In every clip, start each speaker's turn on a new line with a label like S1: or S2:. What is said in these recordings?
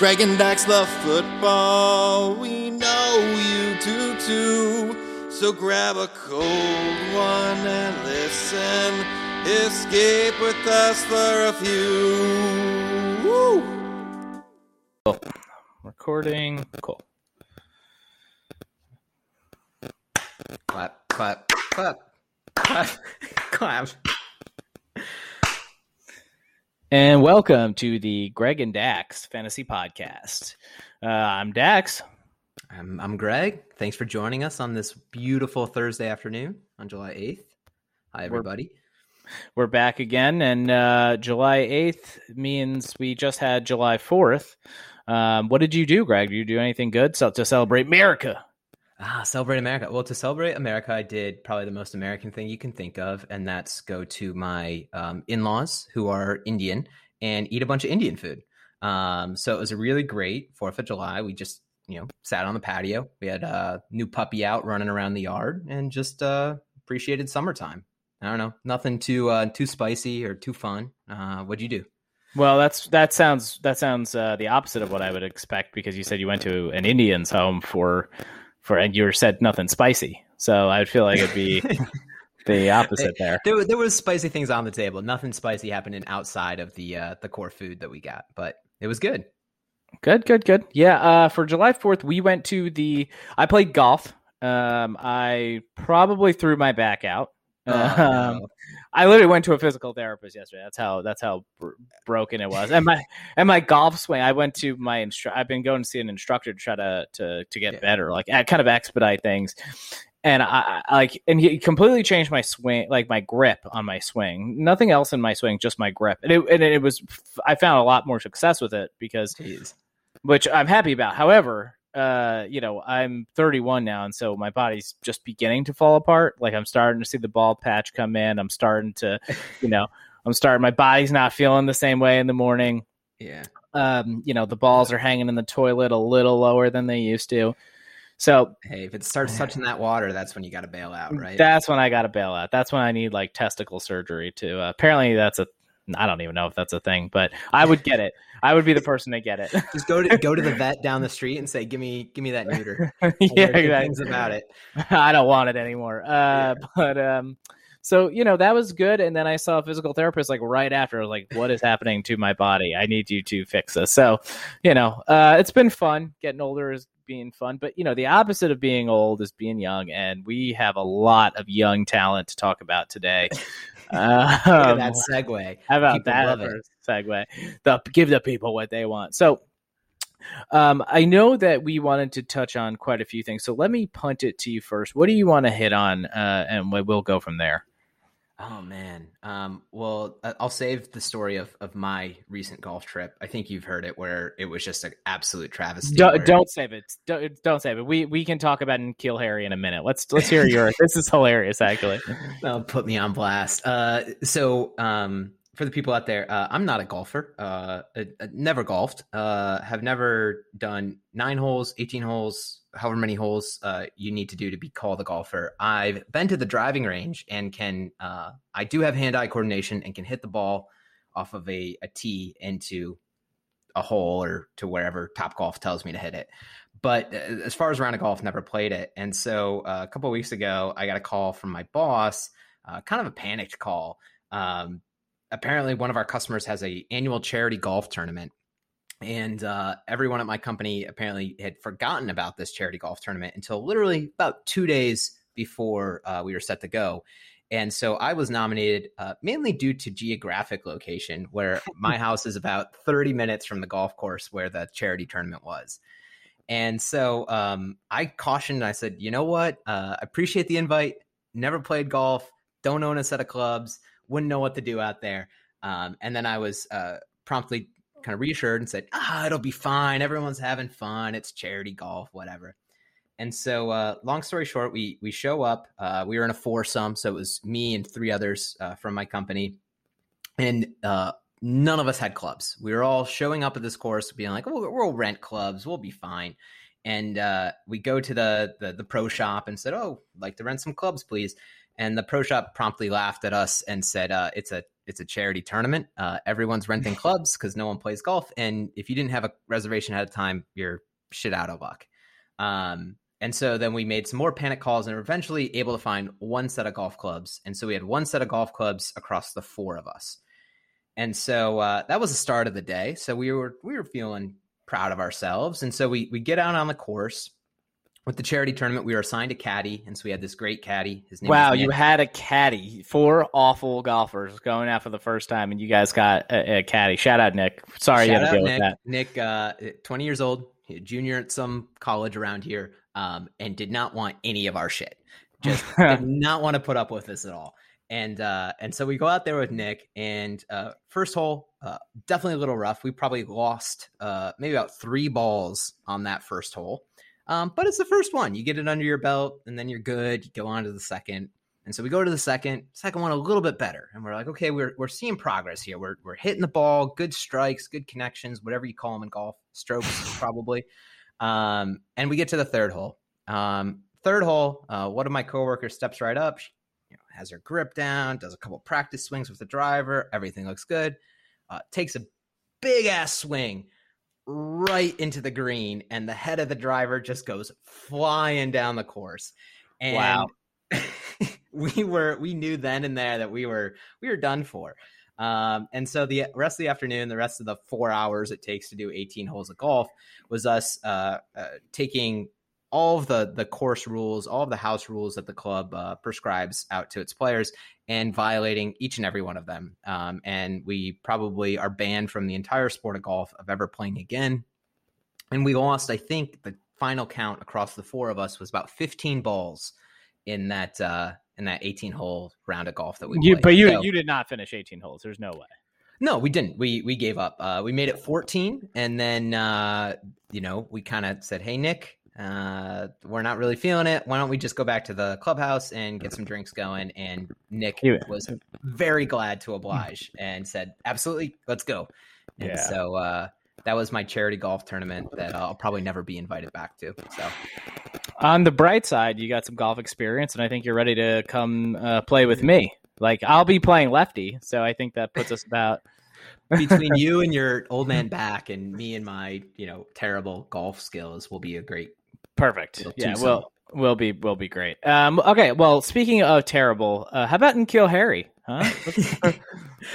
S1: Greg and Dax love football. We know you do too. So grab a cold one and listen. Escape with us for a few. Woo!
S2: Cool. Recording. Cool.
S3: Clap, clap, clap, clap, clap.
S2: And welcome to the Greg and Dax Fantasy Podcast. Uh, I'm Dax.
S3: I'm, I'm Greg. Thanks for joining us on this beautiful Thursday afternoon on July 8th. Hi, everybody.
S2: We're back again, and uh, July 8th means we just had July 4th. Um, what did you do, Greg? Did you do anything good to celebrate America?
S3: Ah, celebrate America. Well, to celebrate America, I did probably the most American thing you can think of, and that's go to my um, in laws who are Indian and eat a bunch of Indian food. Um, so it was a really great Fourth of July. We just you know sat on the patio. We had a new puppy out running around the yard, and just uh, appreciated summertime. I don't know, nothing too uh, too spicy or too fun. Uh, what'd you do?
S2: Well, that's that sounds that sounds uh, the opposite of what I would expect because you said you went to an Indian's home for for and you said nothing spicy. So I would feel like it'd be the opposite there.
S3: There, there was spicy things on the table. Nothing spicy happening outside of the uh, the core food that we got, but it was good.
S2: Good, good, good. Yeah. Uh, for July Fourth, we went to the. I played golf. Um, I probably threw my back out.
S3: Oh,
S2: um,
S3: no.
S2: I literally went to a physical therapist yesterday. That's how that's how br- broken it was. And my and my golf swing. I went to my instru- I've been going to see an instructor to try to to to get
S3: Yeah.
S2: better, like kind of expedite things. And I, I like and he completely changed my swing, like my grip on my swing. Nothing else in my swing, just my grip. And it and it was I found a lot more success with it because
S3: Jeez.
S2: which I'm happy about. However, uh, you know, I'm 31 now, and so my body's just beginning to fall apart. Like I'm starting to see the ball patch come in. I'm starting to, you know, I'm starting. My body's not feeling the same way in the morning.
S3: Yeah.
S2: Um, you know, the balls are hanging in the toilet a little lower than they used to. So
S3: Hey, if it starts touching that water, that's when you got to bail out, right?
S2: that's when I got to bail out. That's when I need like testicle surgery to. Uh, apparently, that's a. I don't even know if that's a thing, but I would get it. I would be the person to get it.
S3: Just go to go to the vet down the street and say, "Give me, give me that neuter." I
S2: yeah, exactly.
S3: Things about it.
S2: I don't want it anymore. Uh, But um, so you know that was good, and then I saw a physical therapist like right after. I was like, "What is happening to my body? I need you to fix this." So, you know, uh, it's been fun. Getting older is being fun, but you know, the opposite of being old is being young, and we have a lot of young talent to talk about today. Uh,
S3: at that segue.
S2: how about
S3: People
S2: that
S3: love
S2: for
S3: it.
S2: a segue? The give the people what they want. So, um, I know that we wanted to touch on quite a few things. So let me punt it to you first. What do you want to hit on, uh, and we'll go from there.
S3: Oh man. Um, well, I'll save the story of of my recent golf trip. I think you've heard it, where it was just an absolute travesty.
S2: Don't,
S3: where-
S2: don't save it. Don't, don't save it. We we can talk about N'Keal Harry in a minute. Let's let's hear yours. this is hilarious, actually.
S3: That'll put me on blast. Uh, so, um, for the people out there, uh, I'm not a golfer. Uh, uh, uh, never golfed. Uh, have never done nine holes, 18 holes, however many holes uh, you need to do to be called a golfer. I've been to the driving range and can. Uh, I do have hand-eye coordination and can hit the ball off of a, a tee into a hole or to wherever Top Golf tells me to hit it. But uh, as far as round of golf, never played it. And so uh, a couple weeks ago, I got a call from my boss, uh, kind of a panicked call. Um, apparently, one of our customers has a annual charity golf tournament. And uh, everyone at my company apparently had forgotten about this charity golf tournament until literally about two days before uh, we were set to go. And so I was nominated uh, mainly due to geographic location, where my house is about 30 minutes from the golf course where the charity tournament was. And so um, I cautioned, I said, you know what? Uh, I appreciate the invite. Never played golf, don't own a set of clubs, wouldn't know what to do out there. Um, and then I was uh, promptly kind of reassured and said, ah, it'll be fine. Everyone's having fun. It's charity golf, whatever. And so, uh, long story short, we we show up. Uh, we were in a foursome, so it was me and three others uh, from my company, and uh, none of us had clubs. We were all showing up at this course, being like, "Oh, we'll rent clubs. We'll be fine." And uh, we go to the, the the pro shop and said, "Oh, like to rent some clubs, please." And the pro shop promptly laughed at us and said, uh, "It's a it's a charity tournament. Uh, everyone's renting clubs because no one plays golf, and if you didn't have a reservation ahead of time, you're shit out of luck. Um, and so then we made some more panic calls and were eventually able to find one set of golf clubs. And so we had one set of golf clubs across the four of us. And so uh, that was the start of the day. So we were we were feeling proud of ourselves. And so we we get out on the course with the charity tournament. We were assigned a caddy, and so we had this great caddy. His name.
S2: Wow, you had a caddy. Four awful golfers going out for the first time, and you guys got a, a caddy. Shout out Nick. Sorry
S3: Shout
S2: you had to deal
S3: Nick.
S2: with that.
S3: Nick, uh, twenty years old, junior at some college around here, um, and did not want any of our shit. Just did not want to put up with this at all. And uh, and so we go out there with Nick, and uh, first hole uh, definitely a little rough. We probably lost uh, maybe about three balls on that first hole, um, but it's the first one. You get it under your belt, and then you're good. You go on to the second, and so we go to the second, second one a little bit better, and we're like, okay, we're we're seeing progress here. We're we're hitting the ball, good strikes, good connections, whatever you call them in golf, strokes probably. Um, and we get to the third hole. Um, third hole, uh, one of my coworkers steps right up, she, you know, has her grip down, does a couple practice swings with the driver. Everything looks good. Uh, takes a big ass swing right into the green, and the head of the driver just goes flying down the course. And
S2: Wow.
S3: we were we knew then and there that we were we were done for. Um, and so the rest of the afternoon, the rest of the four hours it takes to do 18 holes of golf was us uh, uh, taking all of the the course rules, all of the house rules that the club uh, prescribes out to its players, and violating each and every one of them. Um, and we probably are banned from the entire sport of golf of ever playing again. And we lost, I think, the final count across the four of us was about 15 balls in that uh, in that 18 hole round of golf that we
S2: You,
S3: played.
S2: but you
S3: So-
S2: you did not finish 18 holes. There's no way.
S3: no, we didn't. We we gave up. Uh, we made it 14, and then uh, you know we kind of said, "Hey, Nick, uh, we're not really feeling it. Why don't we just go back to the clubhouse and get some drinks going?" And Nick
S2: You-
S3: was very glad to oblige and said, "Absolutely, let's go." And
S2: Yeah.
S3: so uh, that was my charity golf tournament that I'll probably never be invited back to. So
S2: On the bright side, you got some golf experience, and I think you're ready to come uh, play with me. Like I'll be playing lefty, so I think that puts us about.
S3: between you and your old man back, and me and my you know terrible golf skills, will be a great
S2: Perfect. Yeah, we'll we'll be we'll be great. Um, okay. Well, speaking of terrible, uh, how about N'Keal Harry? Huh?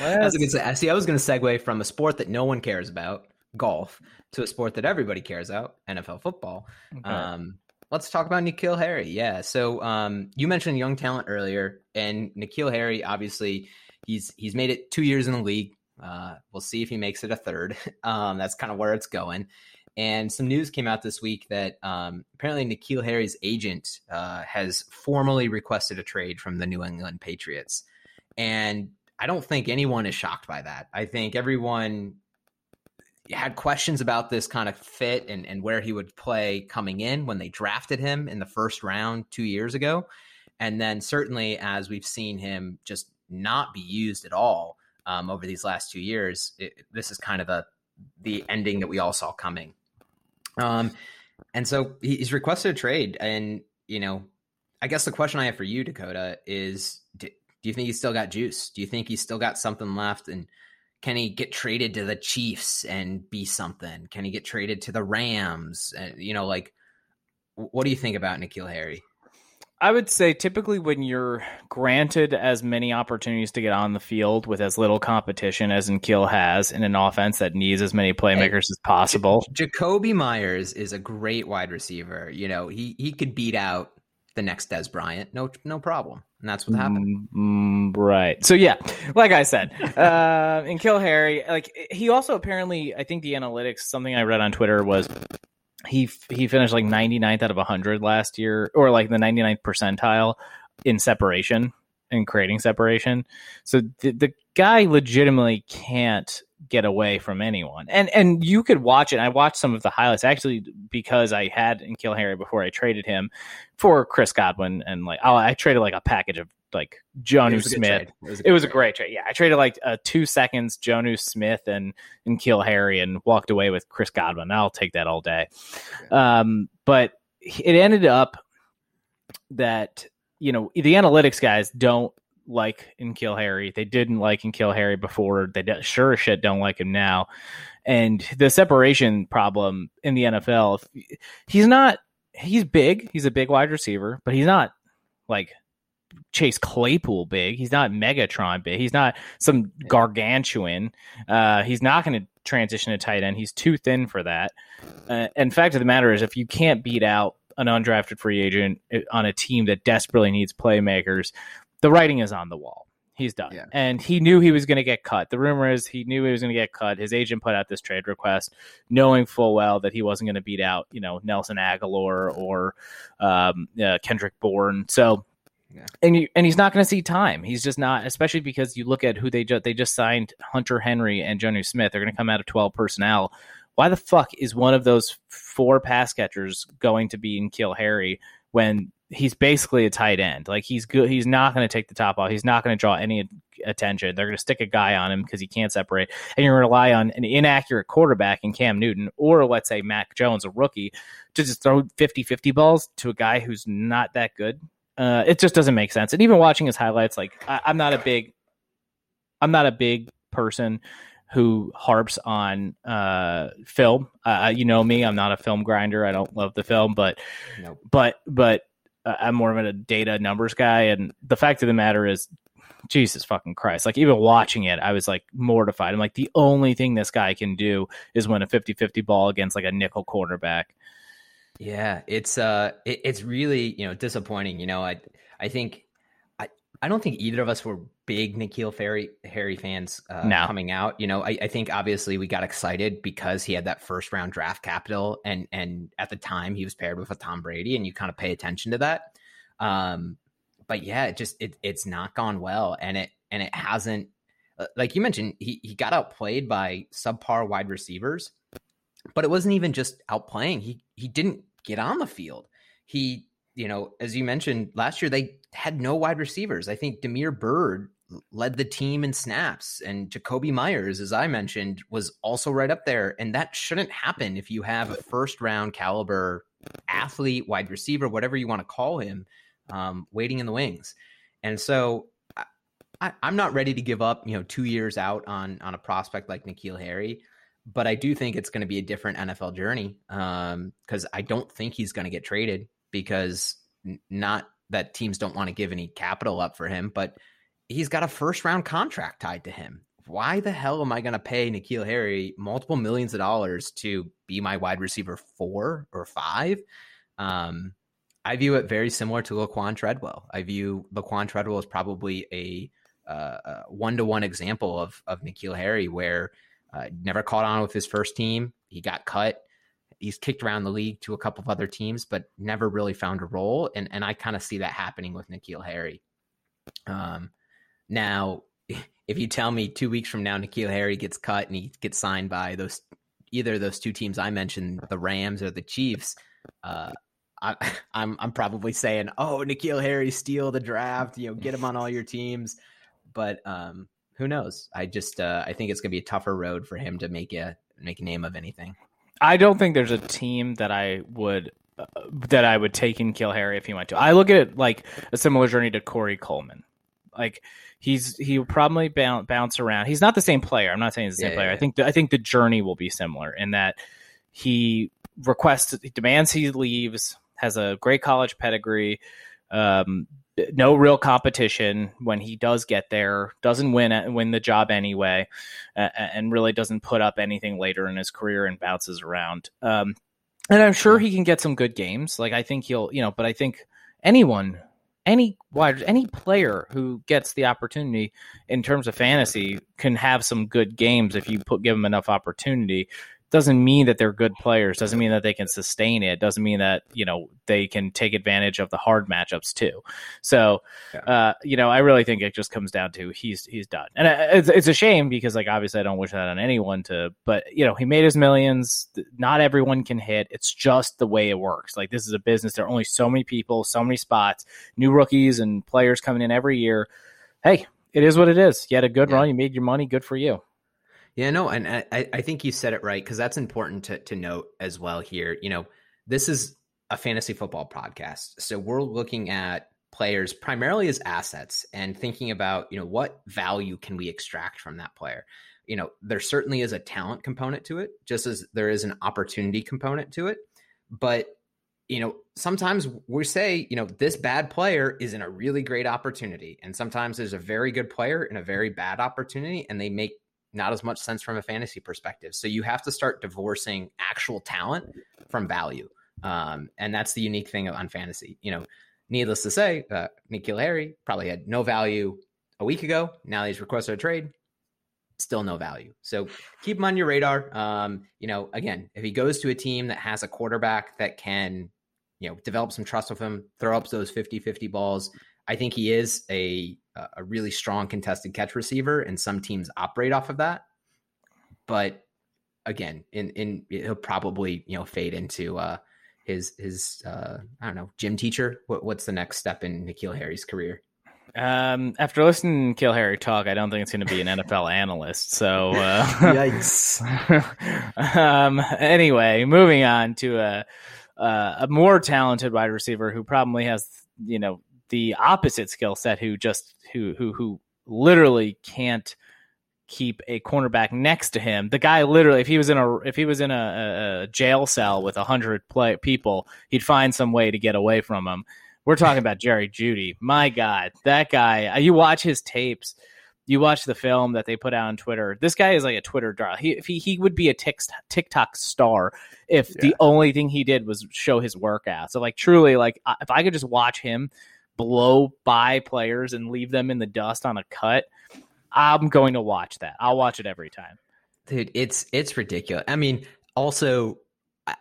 S3: I was gonna say, see, I was gonna segue from a sport that no one cares about, golf, to a sport that everybody cares about, NFL football.
S2: Okay.
S3: Um, let's talk about N'Keal Harry. Yeah. So um, you mentioned young talent earlier, and N'Keal Harry, obviously, he's he's made it two years in the league. Uh, we'll see if he makes it a third. Um, that's kind of where it's going. And some news came out this week that um, apparently N'Keal Harry's agent uh, has formally requested a trade from the New England Patriots. And I don't think anyone is shocked by that. I think everyone had questions about this kind of fit and, and where he would play coming in when they drafted him in the first round two years ago. And then certainly as we've seen him just not be used at all um, over these last two years, it, this is kind of the the ending that we all saw coming. Um, and so he's requested a trade, and you know, I guess the question I have for you, Dakota, is: do, do you think he's still got juice? Do you think he's still got something left? And can he get traded to the Chiefs and be something? Can he get traded to the Rams? And you know, like, what do you think about N'Keal Harry?
S2: I would say typically when you're granted as many opportunities to get on the field with as little competition as Kill has in an offense that needs as many playmakers as possible.
S3: Jakobi Meyers is a great wide receiver. You know, he he could beat out the next Dez Bryant, no no problem, and that's what happened.
S2: Mm, mm, right. So yeah, like I said, uh, Kill Harry, like he also apparently, I think the analytics, something I read on Twitter was he he finished like 99th out of 100 last year, or like the 99th percentile in separation and creating separation. So the, the guy legitimately can't get away from anyone. And and you could watch it. I watched some of the highlights actually because I had N'Keal Harry before I traded him for Chris Godwin and like oh, I traded like a package of like Jonnu
S3: was a good
S2: Smith.
S3: It was a,
S2: It was a great trade. Yeah, I traded like uh, two seconds, Jonnu Smith and and Kill Harry, and walked away with Chris Godwin. I'll take that all day. Um, but it ended up that you know the analytics guys don't like N'Keal Harry. They didn't like N'Keal Harry before. They sure as shit don't like him now. And the separation problem in the NFL, he's not. He's big. He's a big wide receiver, but he's not like Chase Claypool big. He's not Megatron big. He's not some gargantuan. Uh, he's not going to transition to tight end. He's too thin for that. Uh, and fact of the matter is, if you can't beat out an undrafted free agent uh, on a team that desperately needs playmakers, the writing is on the wall. He's done. Yeah. And he knew he was going to get cut. The rumor is he knew he was going to get cut. His agent put out this trade request, knowing full well that he wasn't going to beat out, you know, Nelson Agholor or um, uh, Kendrick Bourne. So And you, and he's not going to see time. He's just not, especially because you look at who they just they just signed Hunter Henry and Jonnu Smith. They're going to come out of twelve personnel. Why the fuck is one of those four pass catchers going to be N'Keal Harry when he's basically a tight end? Like he's good. He's not going to take the top off. He's not going to draw any attention. They're going to stick a guy on him because he can't separate, and you're going to rely on an inaccurate quarterback in Cam Newton or let's say Mac Jones, a rookie, to just throw 50-50 balls to a guy who's not that good uh, it just doesn't make sense. And even watching his highlights, like I, I'm not a big, I'm not a big person who harps on uh, film. Uh, you know me, I'm not a film grinder. I don't love the film, but nope. but but uh, I'm more of a data numbers guy. And the fact of the matter is, Jesus fucking Christ. Like even watching it, I was like mortified. I'm like, the only thing this guy can do is win a 50-50 ball against like a nickel quarterback.
S3: Yeah, it's uh, it, it's really you know disappointing. You know, I I think I I don't think either of us were big N'Keal Ferry Harry fans uh, no. coming out. You know, I, I think obviously we got excited because he had that first round draft capital, and and at the time he was paired with a Tom Brady, and you kind of pay attention to that. Um, but yeah, it just it it's not gone well, and it and it hasn't. Uh, like you mentioned, he he got outplayed by subpar wide receivers but it wasn't even just outplaying. He he didn't get on the field. He, you know, as you mentioned last year, they had no wide receivers. I think Damiere Byrd led the team in snaps, and Jakobi Meyers, as I mentioned, was also right up there. And that shouldn't happen if you have a first round caliber athlete, wide receiver, whatever you want to call him, um, waiting in the wings. And so I, am not ready to give up, you know, two years out on on a prospect like N'Keal Harry but I do think it's going to be a different NFL journey because um, I don't think he's going to get traded because n- not that teams don't want to give any capital up for him, but he's got a first round contract tied to him. Why the hell am I going to pay N'Keal Harry multiple millions of dollars to be my wide receiver four or five? Um, I view it very similar to Laquan Treadwell. I view Laquan Treadwell as probably a one to one example of of N'Keal Harry, where uh, never caught on with his first team. He got cut. He's kicked around the league to a couple of other teams, but never really found a role. And and I kind of see that happening with N'Keal Harry. Um, now, if you tell me two weeks from now N'Keal Harry gets cut and he gets signed by those either those two teams I mentioned, the Rams or the Chiefs, uh, I, am I'm, I'm probably saying, oh, N'Keal Harry steal the draft, you know, get him on all your teams. But um, who knows? I just uh, I think it's gonna be a tougher road for him to make a make a name of anything.
S2: I don't think there's a team that I would uh, that I would take N'Keal Harry if he went to. I look at it like a similar journey to Corey Coleman. Like he's he will probably bounce, bounce around. He's not the same player. I'm not saying he's the same yeah, player. Yeah. I think the, I think the journey will be similar in that he requests he demands he leaves, has a great college pedigree. Um, no real competition when he does get there, doesn't win win the job anyway, uh, and really doesn't put up anything later in his career and bounces around. Um, and I'm sure he can get some good games. Like I think he'll, you know, but I think anyone, any wide, any player who gets the opportunity in terms of fantasy can have some good games if you put give him enough opportunity doesn't mean that they're good players doesn't mean that they can sustain it doesn't mean that you know they can take advantage of the hard matchups too. So yeah. uh, you know i really think it just comes down to he's he's done. And it's, it's a shame because like obviously i don't wish that on anyone to but you know he made his millions. Not everyone can hit. It's just the way it works. Like this is a business. There are only so many people so many spots new rookies and players coming in every year. Hey it is what it is. You had a good yeah. run. You made your money. Good for you
S3: yeah, no, and I, I think you said it right because that's important to, to note as well here. You know, this is a fantasy football podcast. So we're looking at players primarily as assets and thinking about you know what value can we extract from that player you know there certainly is a talent component to it just as there is an opportunity component to it but you know sometimes we say you know this bad player is in a really great opportunity and sometimes there's a very good player in a very bad opportunity and they make not as much sense from a fantasy perspective so you have to start divorcing actual talent from value um, and that's the unique thing on fantasy you know needless to say uh, N'Keal Harry probably had no value a week ago now he's requested a trade still no value. So keep him on your radar. Um, you know, again, if he goes to a team that has a quarterback that can, you know, develop some trust with him, throw up those 50-50 balls, I think he is a a really strong contested catch receiver and some teams operate off of that. But again, in in he'll probably, you know, fade into uh his his uh I don't know, gym teacher. What, what's the next step in N'Keal Harry's career?
S2: Um, after listening to Kill Harry talk, I don't think it's going to be an NFL analyst. So, uh,
S3: yikes.
S2: um, anyway, moving on to a, a more talented wide receiver who probably has, you know, the opposite skill set. Who just who who who literally can't keep a cornerback next to him. The guy literally, if he was in a if he was in a, a jail cell with a hundred play people, he'd find some way to get away from him. We're talking about Jerry Jeudy. My God, that guy. Uh, you watch his tapes. You watch the film that they put out on Twitter. This guy is like a Twitter draw. He he, he would be a TikTok star if yeah. the only thing he did was show his workout. So like truly, like if I could just watch him blow by players and leave them in the dust on a cut, I'm going to watch that. I'll watch it every time.
S3: Dude, it's it's ridiculous. I mean, also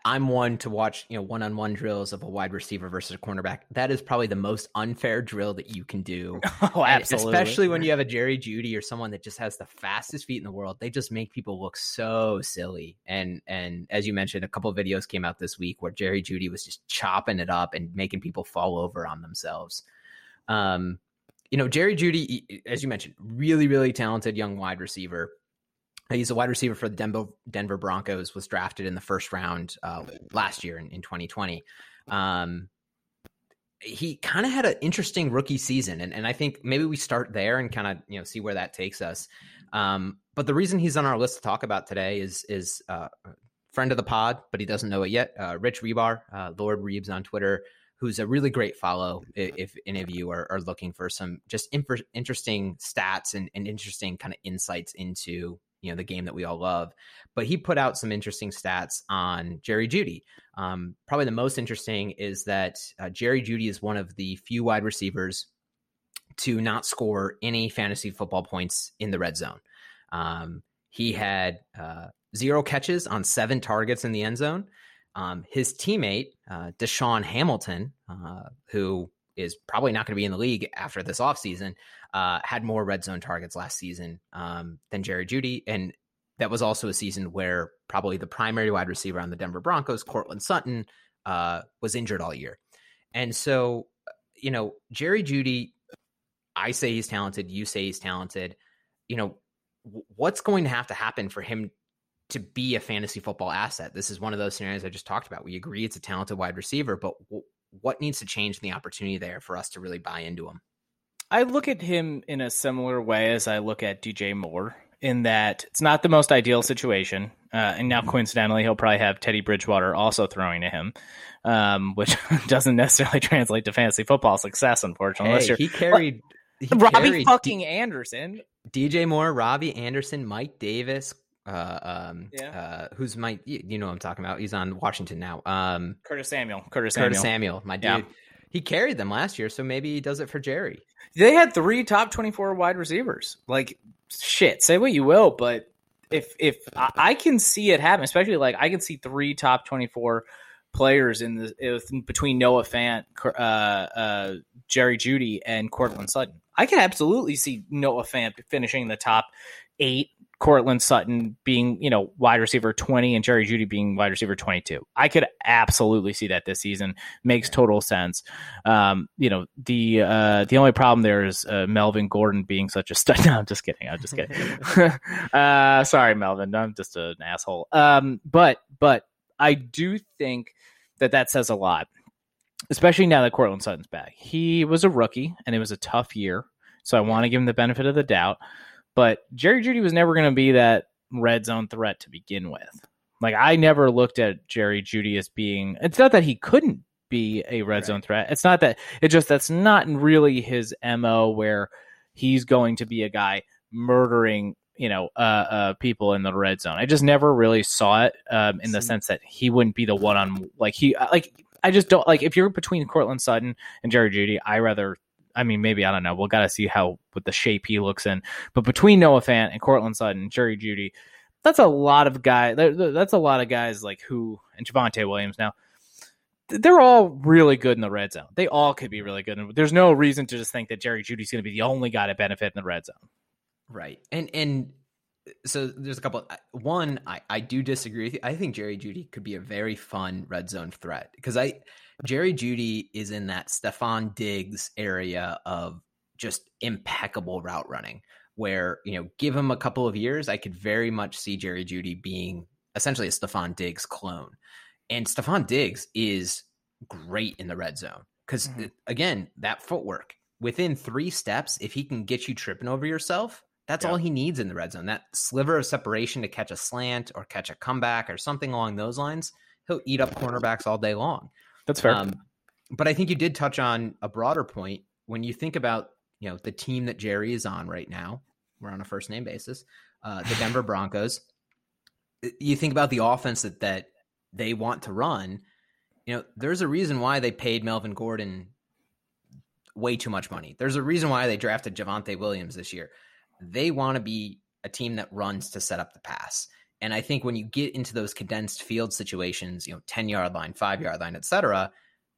S3: I'm one to watch, you know, one-on-one drills of a wide receiver versus a cornerback. That is probably the most unfair drill that you can do.
S2: Oh, absolutely.
S3: Especially when you have a Jerry Jeudy or someone that just has the fastest feet in the world. They just make people look so silly. And and as you mentioned, a couple of videos came out this week where Jerry Jeudy was just chopping it up and making people fall over on themselves. Um, you know, Jerry Jeudy, as you mentioned, really, really talented young wide receiver He's a wide receiver for the Denver, Denver Broncos, was drafted in the first round uh, last year in, in 2020. Um, he kind of had an interesting rookie season, and, and I think maybe we start there and kind of you know see where that takes us. Um, but the reason he's on our list to talk about today is is uh, friend of the pod, but he doesn't know it yet. Uh, Rich Rebar, uh, Lord Reeves on Twitter, who's a really great follow if, if any of you are, are, looking for some just inf- interesting stats and, and interesting kind of insights into you know the game that we all love. But he put out some interesting stats on Jerry Jeudy. Um, probably the most interesting is that uh, Jerry Jeudy is one of the few wide receivers to not score any fantasy football points in the red zone. Um, he had uh, zero catches on seven targets in the end zone. Um, his teammate, uh, DaeSean Hamilton, uh, who is probably not going to be in the league after this offseason, uh, had more red zone targets last season um, than Jerry Jeudy. And that was also a season where probably the primary wide receiver on the Denver Broncos, Courtland Sutton, uh, was injured all year. And so, you know, Jerry Jeudy, I say he's talented. You say he's talented. You know, w- what's going to have to happen for him to be a fantasy football asset? This is one of those scenarios I just talked about. We agree it's a talented wide receiver, but w- what needs to change in the opportunity there for us to really buy into him?
S2: I look at him in a similar way as I look at DJ Moore, in that it's not the most ideal situation. Uh, and now, coincidentally, he'll probably have Teddy Bridgewater also throwing to him, um, which doesn't necessarily translate to fantasy football success, unfortunately.
S3: Hey, he carried
S2: he Robbie carried fucking D- Anderson,
S3: DJ Moore, Robbie Anderson, Mike Davis, uh, um, yeah. uh, who's my, you know, I'm talking about. He's on Washington now. Um,
S2: Curtis Samuel, Curtis Samuel,
S3: Curtis Samuel, my dude. Yeah. He carried them last year, so maybe he does it for Jerry.
S2: They had three top 24 wide receivers. Like, shit, say what you will, but if if I, I can see it happen, especially like I can see three top 24 players in the if, between Noah Fant, uh, uh, Jerry Jeudy, and Courtland Sutton. I can absolutely see Noah Fant finishing the top eight Courtland Sutton being, you know, wide receiver 20 and Jerry Jeudy being wide receiver 22. I could absolutely see that this season. Makes total sense. Um, you know, the uh, the only problem there is uh, Melvin Gordon being such a stud. No, I'm just kidding. I'm just kidding. uh, sorry, Melvin. I'm just an asshole. Um, but but I do think that that says a lot especially now that Courtland Sutton's back. He was a rookie and it was a tough year. So I want to give him the benefit of the doubt. But Jerry Jeudy was never going to be that red zone threat to begin with. Like I never looked at Jerry Jeudy as being it's not that he couldn't be a red right. zone threat. It's not that it just that's not really his MO where he's going to be a guy murdering you know uh, uh, people in the red zone. I just never really saw it um, in the sense that he wouldn't be the one on like he like I just don't like if you're between Courtland Sutton and Jerry Judy. I rather I mean maybe I don't know. We'll got to see how with the shape he looks in. But between Noah Fant and Courtland Sutton, Jerry Jeudy, that's a lot of guys. That's a lot of guys like who and Javonte Williams now. They're all really good in the red zone. They all could be really good. And there's no reason to just think that Jerry Jeudy's going to be the only guy to benefit in the red zone.
S3: Right. And and so there's a couple. One, I, I do disagree with you. I think Jerry Jeudy could be a very fun red zone threat because I Jerry Jeudy is in that Stefon Diggs area of just impeccable route running. Where you know, give him a couple of years, I could very much see Jerry Jeudy being essentially a Stefon Diggs clone. And Stefon Diggs is great in the red zone because mm-hmm. again, that footwork within three steps, if he can get you tripping over yourself, that's yeah. all he needs in the red zone. That sliver of separation to catch a slant or catch a comeback or something along those lines. He'll eat up cornerbacks all day long.
S2: That's fair. Um,
S3: but I think you did touch on a broader point when you think about you know the team that Jerry is on right now. We're on a first name basis. Uh, the Denver Broncos. You think about the offense that that they want to run. You know, there's a reason why they paid Melvin Gordon way too much money. There's a reason why they drafted Javonte Williams this year they want to be a team that runs to set up the pass. And I think when you get into those condensed field situations, you know, 10 yard line, five yard line, et cetera,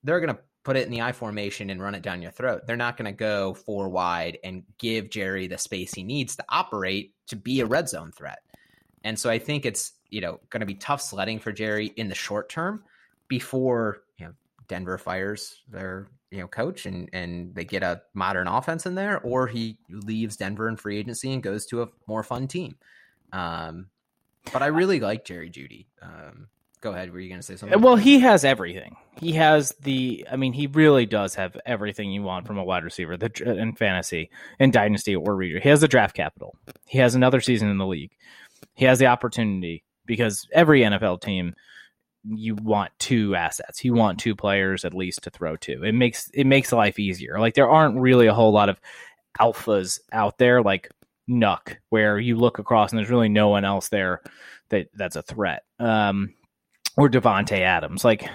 S3: they're going to put it in the I formation and run it down your throat. They're not going to go four wide and give Jerry the space he needs to operate to be a red zone threat. And so I think it's, you know, going to be tough sledding for Jerry in the short term before, you know, Denver fires their you know coach and and they get a modern offense in there or he leaves denver in free agency and goes to a more fun team um but i really like jerry Jeudy. um go ahead were you going to say something
S2: well he has everything he has the i mean he really does have everything you want from a wide receiver the, in fantasy in dynasty or reader he has the draft capital he has another season in the league he has the opportunity because every nfl team you want two assets. You want two players at least to throw to. It makes it makes life easier. Like there aren't really a whole lot of alphas out there like Nuk, where you look across and there's really no one else there that that's a threat. Um, or Davante Adams, like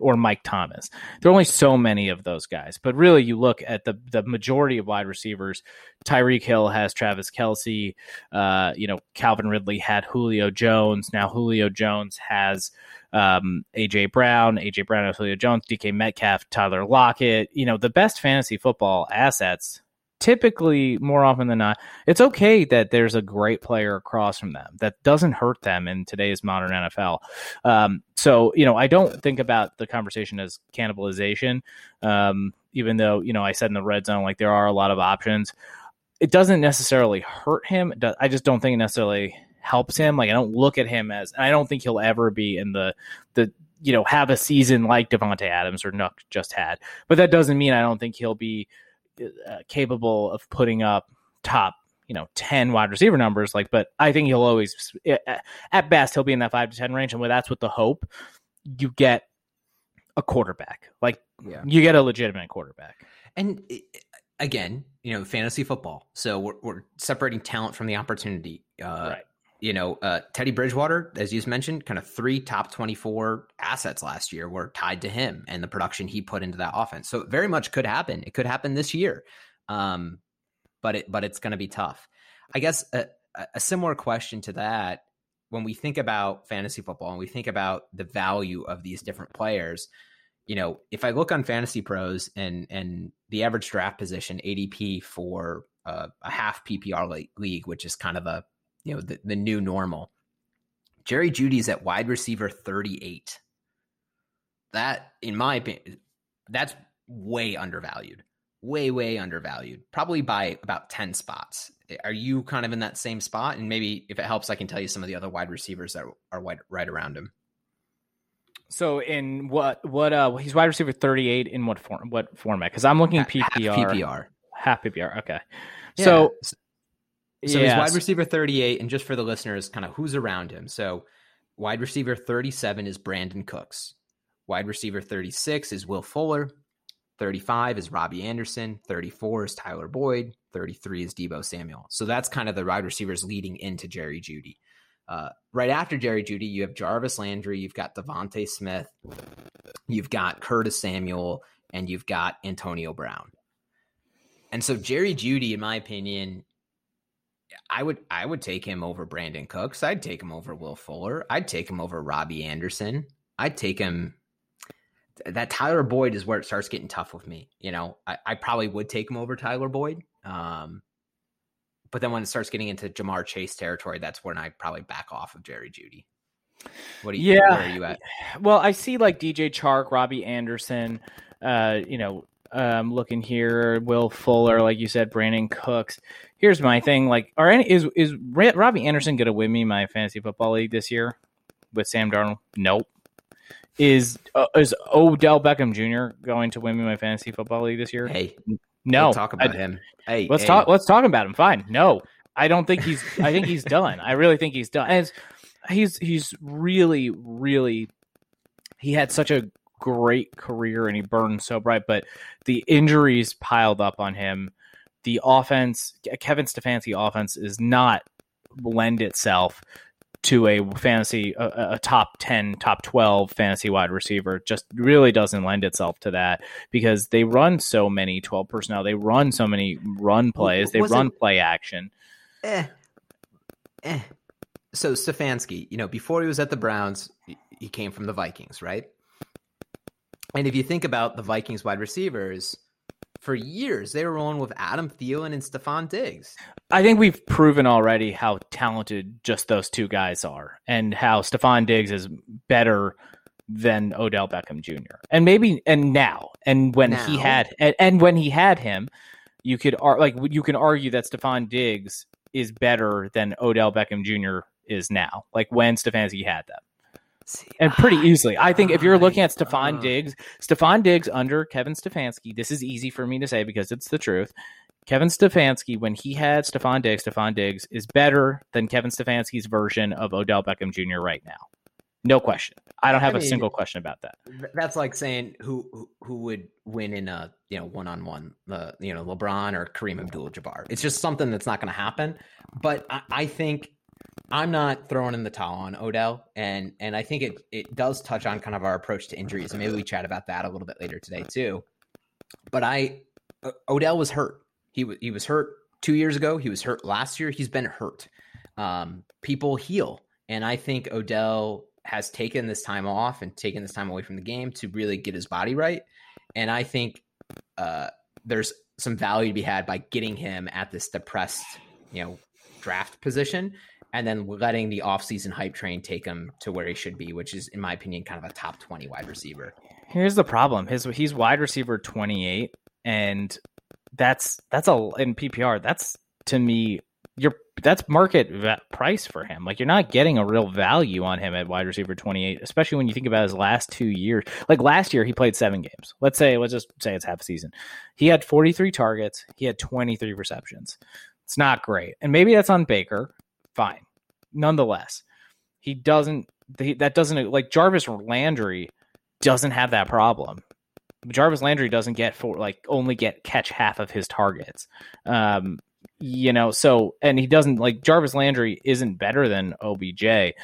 S2: or Mike Thomas. There are only so many of those guys. But really, you look at the the majority of wide receivers. Tyreek Hill has Travis Kelce. Uh, you know, Calvin Ridley had Julio Jones. Now Julio Jones has um, AJ Brown. AJ Brown has Julio Jones. DK Metcalf, Tyler Lockett. You know, the best fantasy football assets typically more often than not it's okay that there's a great player across from them that doesn't hurt them in today's modern nfl um, so you know i don't think about the conversation as cannibalization um, even though you know i said in the red zone like there are a lot of options. It doesn't necessarily hurt him. I just don't think it necessarily helps him. Like i don't look at him as i don't think he'll ever be in the the you know have a season like Davante Adams or Nuk just had. But that doesn't mean i don't think he'll be uh, capable of putting up top you know 10 wide receiver numbers like but i think he'll always at best he'll be in that 5 to 10 range and where that's with the hope you get a quarterback. Like yeah. you get a legitimate quarterback.
S3: And again you know fantasy football. So we're, we're separating talent from the opportunity uh, right you know, uh, Teddy Bridgewater, as you mentioned, kind of three top 24 assets last year were tied to him and the production he put into that offense. So it very much could happen. It could happen this year. Um, but it, but it's going to be tough. I guess a, a similar question to that, when we think about fantasy football and we think about the value of these different players, you know, if I look on Fantasy Pros and and the average draft position ADP for uh, a half PPR league, which is kind of a you know the, the new normal. Jerry Jeudy's at wide receiver 38. That, in my opinion, that's way undervalued. Way, way undervalued. Probably by about 10 spots. Are you kind of in that same spot? And maybe if it helps, I can tell you some of the other wide receivers that are right around him.
S2: So in what what uh he's wide receiver 38 in what form what format? Because I'm looking
S3: Half
S2: PPR.
S3: PPR.
S2: Half PPR. Okay.
S3: Yeah.
S2: So
S3: so he's wide receiver 38, and just for the listeners, kind of who's around him. So wide receiver 37 is Brandin Cooks. Wide receiver 36 is Will Fuller. 35 is Robbie Anderson. 34 is Tyler Boyd. 33 is Deebo Samuel. So that's kind of the wide receivers leading into Jerry Jeudy. Uh, right after Jerry Jeudy, you have Jarvis Landry, you've got DeVonta Smith, you've got Curtis Samuel, and you've got Antonio Brown. And so Jerry Jeudy, in my opinion, I would I would take him over Brandin Cooks. I'd take him over Will Fuller. I'd take him over Robbie Anderson. I'd take him. That Tyler Boyd is where it starts getting tough with me. You know, I, I probably would take him over Tyler Boyd. Um, but then when it starts getting into Ja'Marr Chase territory, that's when I probably back off of Jerry Jeudy. What do you?
S2: Yeah.
S3: Where are you at?
S2: well, I see like DJ Chark, Robbie Anderson, uh, you know, um, looking here, Will Fuller, like you said, Brandin Cooks. Here's my thing: like, are any is is Robbie Anderson going to win me my fantasy football league this year with Sam Darnold? Nope. Is uh, is Odell Beckham Jr. going to win me my fantasy football league this year?
S3: Hey,
S2: no.
S3: let's talk about
S2: I-
S3: him. Hey,
S2: Let's
S3: hey,
S2: talk. Let's talk about him. Fine. No, I don't think he's. I think he's done. I really think he's done. And it's- he's he's really really. He had such a great career and he burned so bright, but the injuries piled up on him. The offense, Kevin Stefanski offense, is not lend itself to a fantasy a, a top 10 top 12 fantasy wide receiver. Just really doesn't lend itself to that because they run so many 12 personnel. They run so many run plays. They
S3: Was
S2: run
S3: it-
S2: play action.
S3: Eh, eh. So Stefanski, you know, before he was at the Browns, he came from the Vikings, right? And if you think about the Vikings wide receivers, for years they were rolling with Adam Thielen and Stefon Diggs.
S2: I think we've proven already how talented just those two guys are and how Stefon Diggs is better than Odell Beckham Jr. And maybe and now and when he had and, and when he had him, you could ar- like you can argue that Stefon Diggs is better than Odell Beckham Jr. is now. Like when Stefanski had them.
S3: See,
S2: And pretty easily. I think if you're looking at
S3: I-
S2: Stefon
S3: uh,
S2: Diggs, Stefon Diggs under Kevin Stefanski, this is easy for me to say because it's the truth. Kevin Stefanski, when he had Stefon Diggs, Stefon Diggs is better than Kevin Stefanski's version of Odell Beckham Jr. right now. No question. I don't
S3: I
S2: have a single question about that.
S3: That's like saying who who, who would win in a you know one on one, uh, you know LeBron or Kareem Abdul-Jabbar. It's just something that's not going to happen. But I, I think I'm not throwing in the towel on Odell, and and I think it it does touch on kind of our approach to injuries, and maybe we chat about that a little bit later today too. But I Odell was hurt. He was he was hurt two years ago. He was hurt last year. He's been hurt. Um, people heal, and I think Odell has taken this time off and taken this time away from the game to really get his body right. And I think uh, there's some value to be had by getting him at this depressed, you know, draft position, and then letting the offseason hype train take him to where he should be, which is, in my opinion, kind of a top twenty wide receiver.
S2: Here's the problem. His he's wide receiver 28 and that's that's a in PPR. That's to me you're that's market price for him. Like you're not getting a real value on him at wide receiver 28, especially when you think about his last 2 years. Like last year he played 7 games. Let's say let's just say it's half a season. He had 43 targets, he had 23 receptions. It's not great. And maybe that's on Baker. Fine. Nonetheless, he doesn't he, that doesn't like Jarvis Landry doesn't have that problem. Jarvis Landry doesn't get for like only get catch half of his targets. Um, you know, so and he doesn't like Jarvis Landry isn't better than OBJ,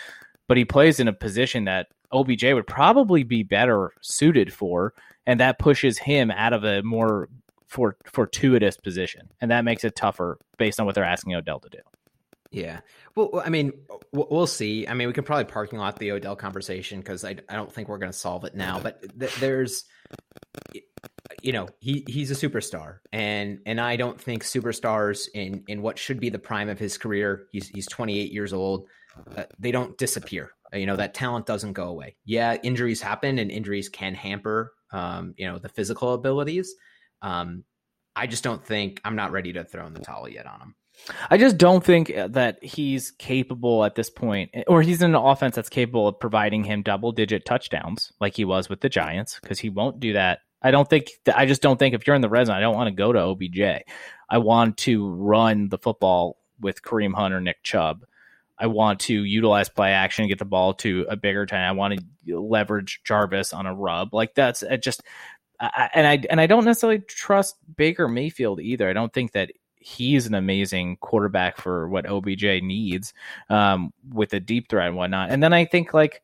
S2: but he plays in a position that OBJ would probably be better suited for, and that pushes him out of a more for fortuitous position, and that makes it tougher based on what they're asking Odell to do.
S3: Yeah. Well, I mean, we'll see. I mean, we can probably parking lot the Odell conversation because I, I don't think we're going to solve it now. But th- there's, you know, he he's a superstar, and and I don't think superstars in in what should be the prime of his career. He's he's 28 years old. Uh, they don't disappear. Uh, You know that talent doesn't go away. Yeah, injuries happen, and injuries can hamper, um, you know, the physical abilities. Um, I just don't think I'm not ready to throw in the towel yet on him.
S2: I just don't think uh, that he's capable at this point, eh, or he's in an offense that's capable of providing him double digit touchdowns like he was with the Giants, because he won't do that. I don't think, I just don't think if you're in the red zone, I don't want to go to OBJ. I want to run the football with Kareem Hunt or Nick Chubb. I want to utilize play action, get the ball to a bigger time. I want to leverage Jarvis on a rub. Like that's just, I, and I and I don't necessarily trust Baker Mayfield either. I don't think that he's an amazing quarterback for what OBJ needs um, with a deep threat and whatnot. And then I think like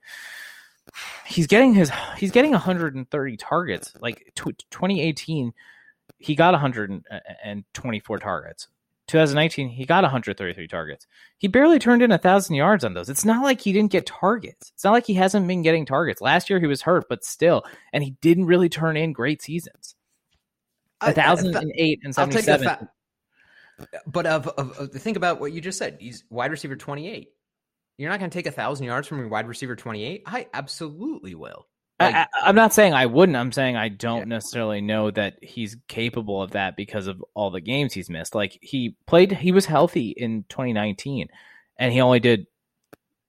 S2: he's getting his he's getting 130 targets. Like t- 2018, he got 124 targets. 2019, he got 133 targets. He barely turned in a thousand yards on those. It's not like he didn't get targets. It's not like he hasn't been getting targets. Last year he was hurt, but still, and he didn't really turn in great seasons. A thousand and eight and seventy seven.
S3: But of, of, of think about what you just said. He's wide receiver 28. You're not going to take a thousand yards from your wide receiver 28. I absolutely will.
S2: Like, I, am not saying I wouldn't. I'm saying I don't yeah. necessarily know that he's capable of that because of all the games he's missed. Like he played, he was healthy in 2019, and he only did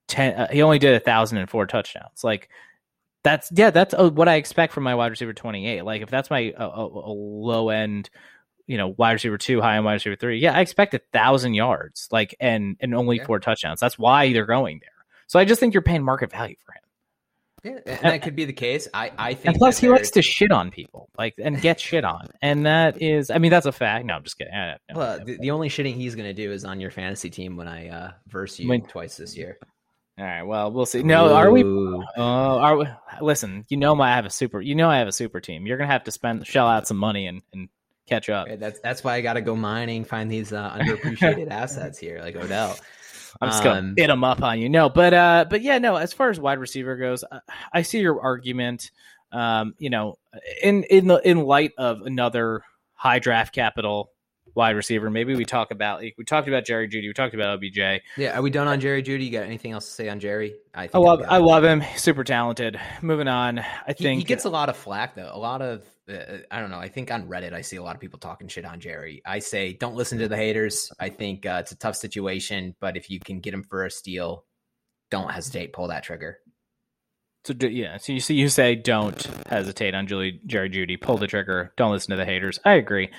S2: ten. Uh, he only did a thousand and four touchdowns. Like that's yeah, that's uh, what I expect from my wide receiver 28. Like if that's my uh, a, a low end you know, wide receiver two, high end wide receiver three. Yeah, I expect a thousand yards, like and and only yeah. four touchdowns. That's why they're going there. So I just think you're paying market value for him.
S3: Yeah, and that could be the case. I, I think.
S2: And plus, he likes to shit on people, like and get shit on, and that is, I mean, that's a fact. No, I'm just kidding. No,
S3: well, the, the, only shitting he's going to do is on your fantasy team when I uh, verse you when, twice this year.
S2: All right. Well, we'll see. No, Ooh. are we? Oh, uh, are we? Listen, you know, I have a super. You know, I have a super team. You're gonna have to spend shell out some money and and catch up.
S3: that's that's why I got to go mining, find these uh, underappreciated assets here, like Odell.
S2: I'm just gonna um, hit them up on you. No, but uh, but yeah, no. As far as wide receiver goes, I see your argument. Um, you know, in in the in light of another high draft capital wide receiver. Maybe we talk about like, we talked about Jerry Jeudy, we talked about OBJ.
S3: Yeah, are we done on Jerry Jeudy? You got anything else to say on Jerry?
S2: I, I love I love him, super talented. Moving on, I think
S3: he, he gets a lot of flack though. A lot of I don't know. I think on Reddit I see a lot of people talking shit on Jerry. I say don't listen to the haters. I think uh, it's a tough situation, but if you can get him for a steal, don't hesitate, pull that trigger.
S2: So yeah, so you see, you say don't hesitate on Julie Jerry Jeudy, pull the trigger, don't listen to the haters. I agree.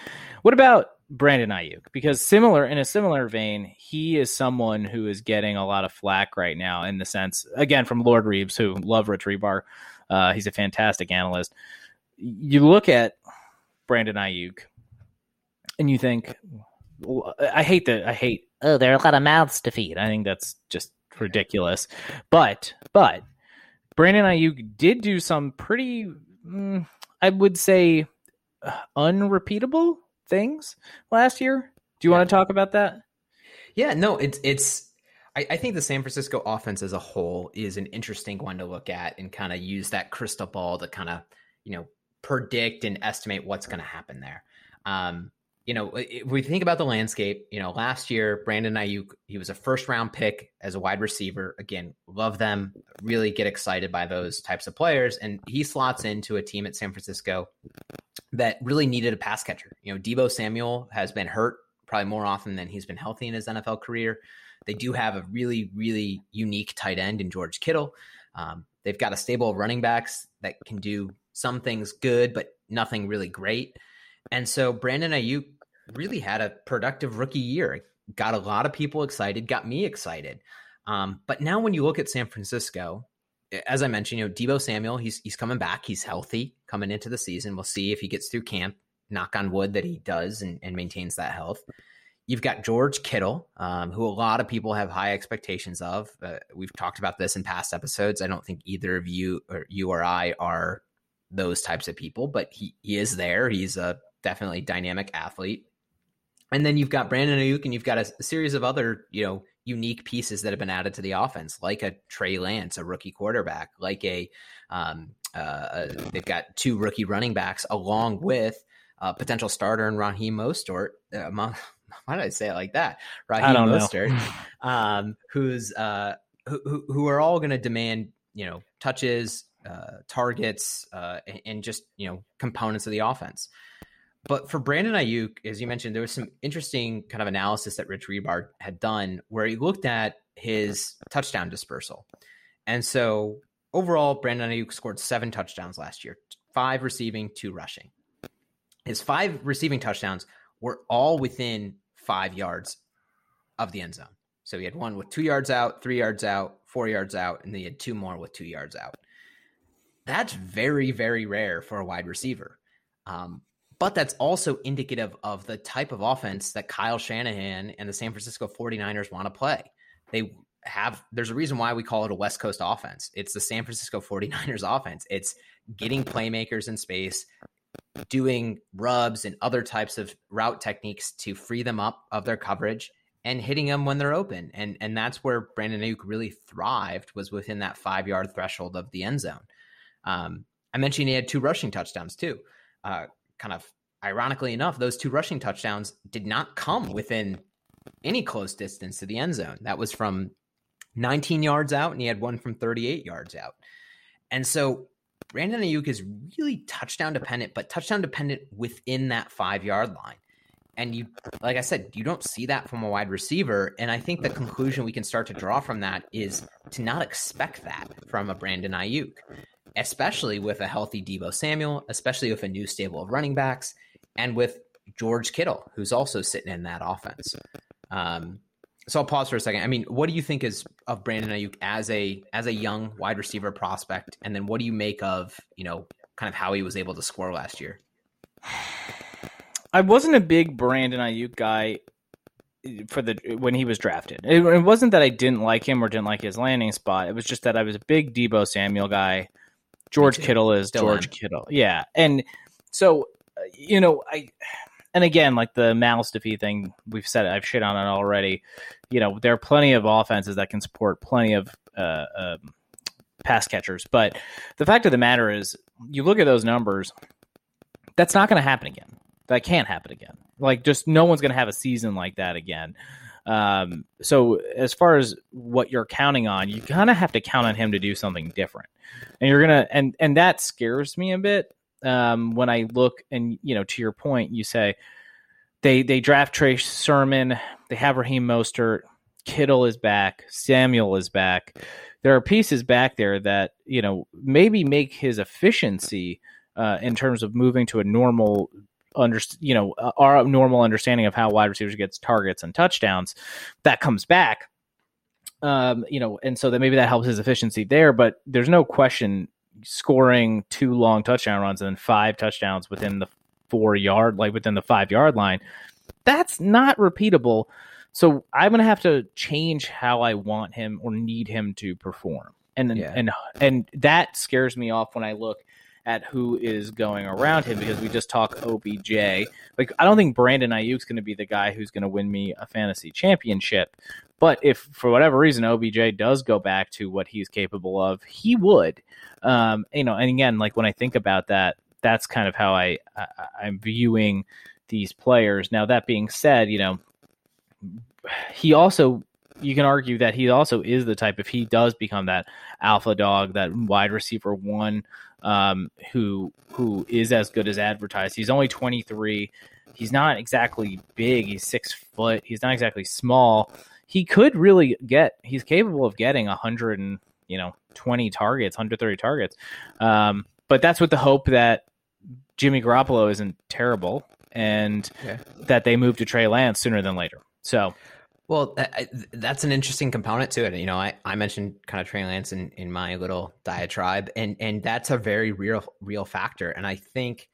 S2: What about Brandon Aiyuk because similar in a similar vein, he is someone who is getting a lot of flack right now in the sense again from Lord Reeves, who love Rich Hribar. Uh, he's a fantastic analyst. You look at Brandon Aiyuk, and you think, I hate that. I hate. Oh, there are a lot of mouths to feed. I think that's just ridiculous. But but Brandon Aiyuk did do some pretty, mm, I would say, unrepeatable things last year. Do you yeah. want to talk about that?
S3: Yeah, no, it's it's. I, think the San Francisco offense as a whole is an interesting one to look at and kind of use that crystal ball to kind of you know predict and estimate what's going to happen there. Um, you know, if we think about the landscape, you know, last year Brandon Aiyuk, he was a first round pick as a wide receiver. Again, love them, really get excited by those types of players, and he slots into a team at San Francisco that really needed a pass catcher. You know, Deebo Samuel has been hurt probably more often than he's been healthy in his NFL career. They do have a really, really unique tight end in George Kittle. Um, they've got a stable of running backs that can do some things good, but nothing really great. And so Brandon Aiyuk really had a productive rookie year. Got a lot of people excited, got me excited. Um, but now when you look at San Francisco, as I mentioned, you know, Deebo Samuel, he's he's coming back. He's healthy coming into the season. We'll see if he gets through camp. Knock on wood that he does and, and maintains that health. You've got George Kittle, um, who a lot of people have high expectations of. Uh, we've talked about this in past episodes. I don't think either of you or you or I are those types of people, but he, he is there. He's a definitely dynamic athlete. And then you've got Brandon Aiyuk, and you've got a, a, series of other, you know, unique pieces that have been added to the offense, like a Trey Lance, a rookie quarterback, like a, um, uh, uh they've got two rookie running backs along with a potential starter in Raheem Mostert. Uh, why did I say it like that? Raheem Mostert, um, who's uh, who, who are all going to demand, you know, touches, uh, targets, uh, and, just you know components of the offense. but for Brandon Aiyuk, as you mentioned, there was some interesting kind of analysis that Rich Hribar had done where he looked at his touchdown dispersal. And so overall, Brandon Aiyuk scored seven touchdowns last year, five receiving, two rushing. His five receiving touchdowns were all within five yards of the end zone. So he had one with two yards out, three yards out, four yards out, and then he had two more with two yards out. That's very, very rare for a wide receiver. Um, but that's also indicative of the type of offense that Kyle Shanahan and the San Francisco 49ers want to play. They have, there's a reason why we call it a West Coast offense. It's the San Francisco 49ers offense. It's getting playmakers in space, doing rubs and other types of route techniques to free them up of their coverage and hitting them when they're open. And and that's where Brandon Aiyuk really thrived was within that five yard threshold of the end zone. Um, I mentioned he had two rushing touchdowns too. Uh, kind of ironically enough, those two rushing touchdowns did not come within any close distance to the end zone. That was from 19 yards out, and he had one from 38 yards out. And so Brandon Aiyuk is really touchdown dependent, but touchdown dependent within that five yard line. And you, like I said, you don't see that from a wide receiver. And I think the conclusion we can start to draw from that is to not expect that from a Brandon Aiyuk especially with a healthy Deebo Samuel, especially with a new stable of running backs, and with George Kittle, who's also sitting in that offense. Um, so I'll pause for a second. I mean, what do you think is of Brandon Aiyuk as a as a young wide receiver prospect, and then what do you make of you know kind of how he was able to score last year?
S2: I wasn't a big Brandon Aiyuk guy for the when he was drafted. It, it, wasn't that I didn't like him or didn't like his landing spot. It was just that I was a big Deebo Samuel guy. George Kittle is Still George Kittle. Yeah. And so, uh, you know, I, and again, like the Malice defeat thing, we've said it, I've shit on it already. You know, there are plenty of offenses that can support plenty of uh, um, pass catchers. But the fact of the matter is, you look at those numbers, that's not going to happen again. That can't happen again. Like, just no one's going to have a season like that again. Um, so as far as what you're counting on, you kind of have to count on him to do something different, and you're gonna and and that scares me a bit um, when I look and you know to your point, you say they they draft Trey Sermon, they have Raheem Mostert, Kittle is back, Samuel is back. There are pieces back there that you know maybe make his efficiency uh, in terms of moving to a normal under you know uh, our normal understanding of how wide receivers gets targets and touchdowns that comes back um you know and so that maybe that helps his efficiency there but there's no question scoring two long touchdown runs and then five touchdowns within the four yard like within the five yard line that's not repeatable so i'm gonna have to change how i want him or need him to perform and yeah. and and that scares me off when i look at who is going around him because we just talk OBJ. Like I don't think Brandon Aiyuk's going to be the guy who's going to win me a fantasy championship. But if for whatever reason OBJ does go back to what he's capable of, he would. Um, you know, and again, like when I think about that, that's kind of how I, I I'm viewing these players. Now that being said, you know, he also you can argue that he also is the type if he does become that alpha dog, that wide receiver one, um, who who is as good as advertised. He's only 23. He's not exactly big. He's six foot. He's not exactly small. He could really get. He's capable of getting 100 and you know 20 targets, 130 targets. Um, but that's with the hope that Jimmy Garoppolo isn't terrible and okay. that they move to Trey Lance sooner than later. So
S3: well, I, that's an interesting component to it. You know, I, I mentioned kind of Trey Lance in, in my little diatribe, and and that's a very real real factor. And I think,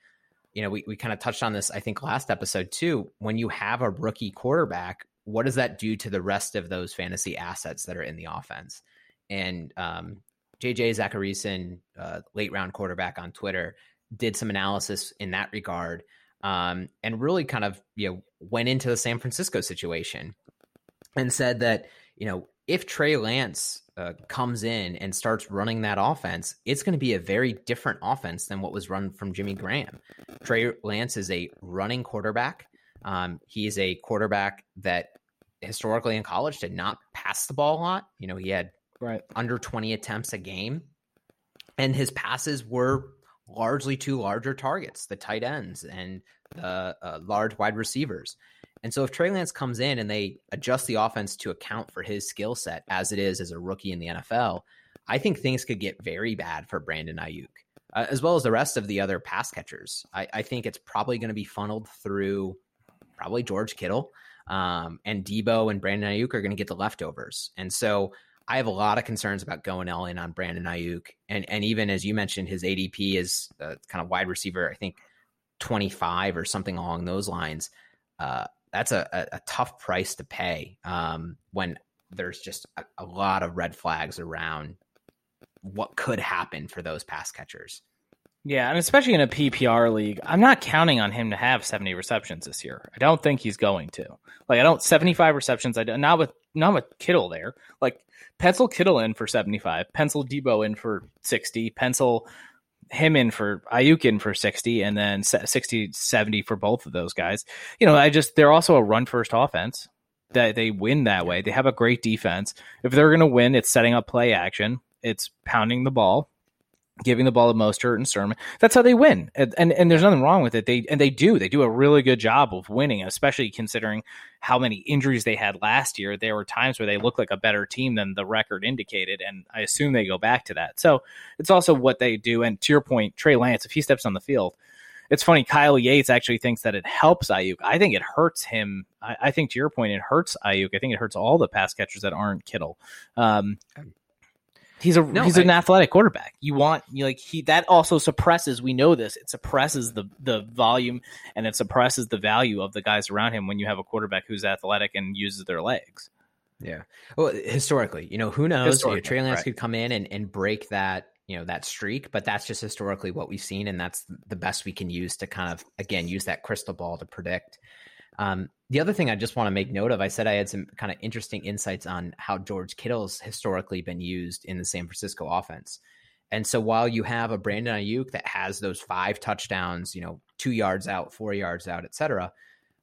S3: you know, we, we kind of touched on this, I think, last episode too. When you have a rookie quarterback, what does that do to the rest of those fantasy assets that are in the offense? And um, JJ Zachariason, uh, late round quarterback on Twitter, did some analysis in that regard, um, and really kind of you know went into the San Francisco situation and said that, you know, if Trey Lance uh, comes in and starts running that offense, it's going to be a very different offense than what was run from Jimmy Graham. Trey Lance is a running quarterback. Um, he is a quarterback that historically in college did not pass the ball a lot. You know, he had right under 20 attempts a game, and his passes were largely to larger targets, the tight ends and the uh, large wide receivers. And so if Trey Lance comes in and they adjust the offense to account for his skill set as it is as a rookie in the NFL, I think things could get very bad for Brandon Aiyuk, uh, as well as the rest of the other pass catchers. I, I think it's probably going to be funneled through probably George Kittle. Um, and Deebo and Brandon Aiyuk are going to get the leftovers. And so I have a lot of concerns about going all in on Brandon Aiyuk. And, and even as you mentioned, his ADP is uh, kind of wide receiver, I think 25 or something along those lines. Uh, that's a, a, a, tough price to pay um, when there's just a, a lot of red flags around what could happen for those pass catchers.
S2: Yeah, and especially in a PPR league, I'm not counting on him to have 70 receptions this year. I don't think he's going to. Like I don't 75 receptions. I don't, not with not with Kittle there. Like pencil Kittle in for 75, pencil Deebo in for 60, pencil him in for Aiyuk in for 60 and then 60 70 for both of those guys. You know, I just they're also a run first offense. That they win that way. They have a great defense. If they're going to win, it's setting up play action. It's pounding the ball giving the ball to Mostert and Sermon. That's how they win, and, and, and there's nothing wrong with it. They and they do they do a really good job of winning, especially considering how many injuries they had last year. There were times where they looked like a better team than the record indicated, and I assume they go back to that. So it's also what they do. And to your point, Trey Lance, if he steps on the field. It's funny. Kyle Yates actually thinks that it helps Aiyuk. I think it hurts him. I, I think to your point, it hurts Aiyuk. I think it hurts all the pass catchers that aren't Kittle. Um, He's a no, he's I, an athletic quarterback. You want you like he that also suppresses. We know this. It suppresses the the volume and it suppresses the value of the guys around him when you have a quarterback who's athletic and uses their legs.
S3: Yeah. Well, historically, you know, who knows? You know, Trey Lance right. could come in and, and break that you know that streak, but that's just historically what we've seen, and that's the best we can use to kind of again use that crystal ball to predict. Um, the other thing I just want to make note of, I said I had some kind of interesting insights on how George Kittle's historically been used in the San Francisco offense. And so while you have a Brandon Aiyuk that has those five touchdowns, you know, two yards out, four yards out, et cetera,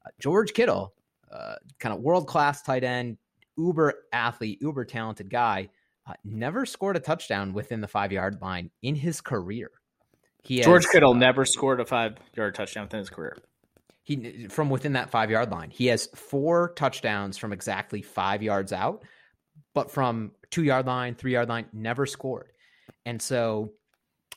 S3: uh, George Kittle, uh, kind of world class tight end, uber athlete, uber talented guy, uh, never scored a touchdown within the five yard line in his career.
S2: He George has, Kittle uh, never scored a five yard touchdown within his career.
S3: He from within that five yard line. He has four touchdowns from exactly five yards out, but from two yard line, three yard line, never scored. And so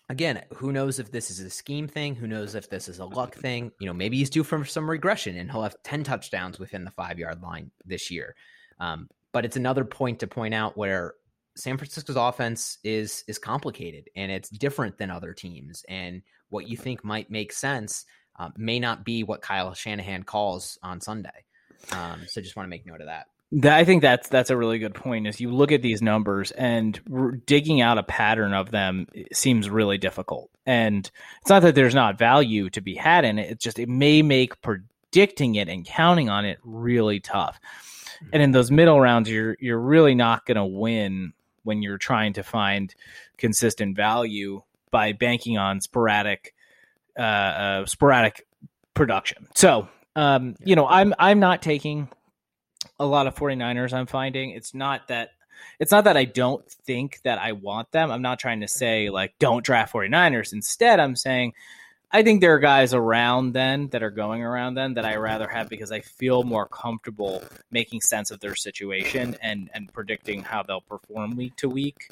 S3: again, who knows if this is a scheme thing? Who knows if this is a luck thing? You know, maybe he's due for some regression and he'll have 10 touchdowns within the five yard line this year. Um, but it's another point to point out where San Francisco's offense is is complicated and it's different than other teams. And what you think might make sense uh, may not be what Kyle Shanahan calls on Sunday. Um, so just want to make note of that.
S2: I think that's that's a really good point. Is you look at these numbers and digging out a pattern of them seems really difficult. And it's not that there's not value to be had in it. It's just it may make predicting it and counting on it really tough. And in those middle rounds, you're you're really not going to win when you're trying to find consistent value by banking on sporadic uh, uh, sporadic production. So, um, you know, I'm I'm not taking a lot of 49ers. I'm finding it's not that it's not that I don't think that I want them. I'm not trying to say like don't draft 49ers. Instead, I'm saying I think there are guys around then that are going around then that I rather have because I feel more comfortable making sense of their situation and and predicting how they'll perform week to week.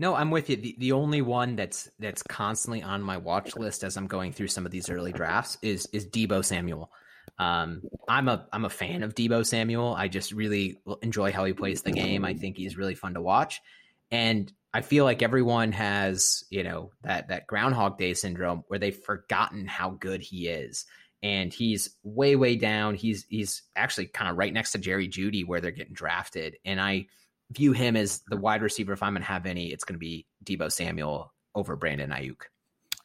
S3: No, I'm with you. The, the only one that's that's constantly on my watch list as I'm going through some of these early drafts is is Deebo Samuel. Um, I'm a I'm a fan of Deebo Samuel. I just really enjoy how he plays the game. I think he's really fun to watch, and I feel like everyone has you know that that Groundhog Day syndrome where they've forgotten how good he is, and he's way way down. He's he's actually kind of right next to Jerry Jeudy where they're getting drafted, and I view him as the wide receiver. If I'm going to have any, it's going to be Deebo Samuel over Brandon Aiyuk.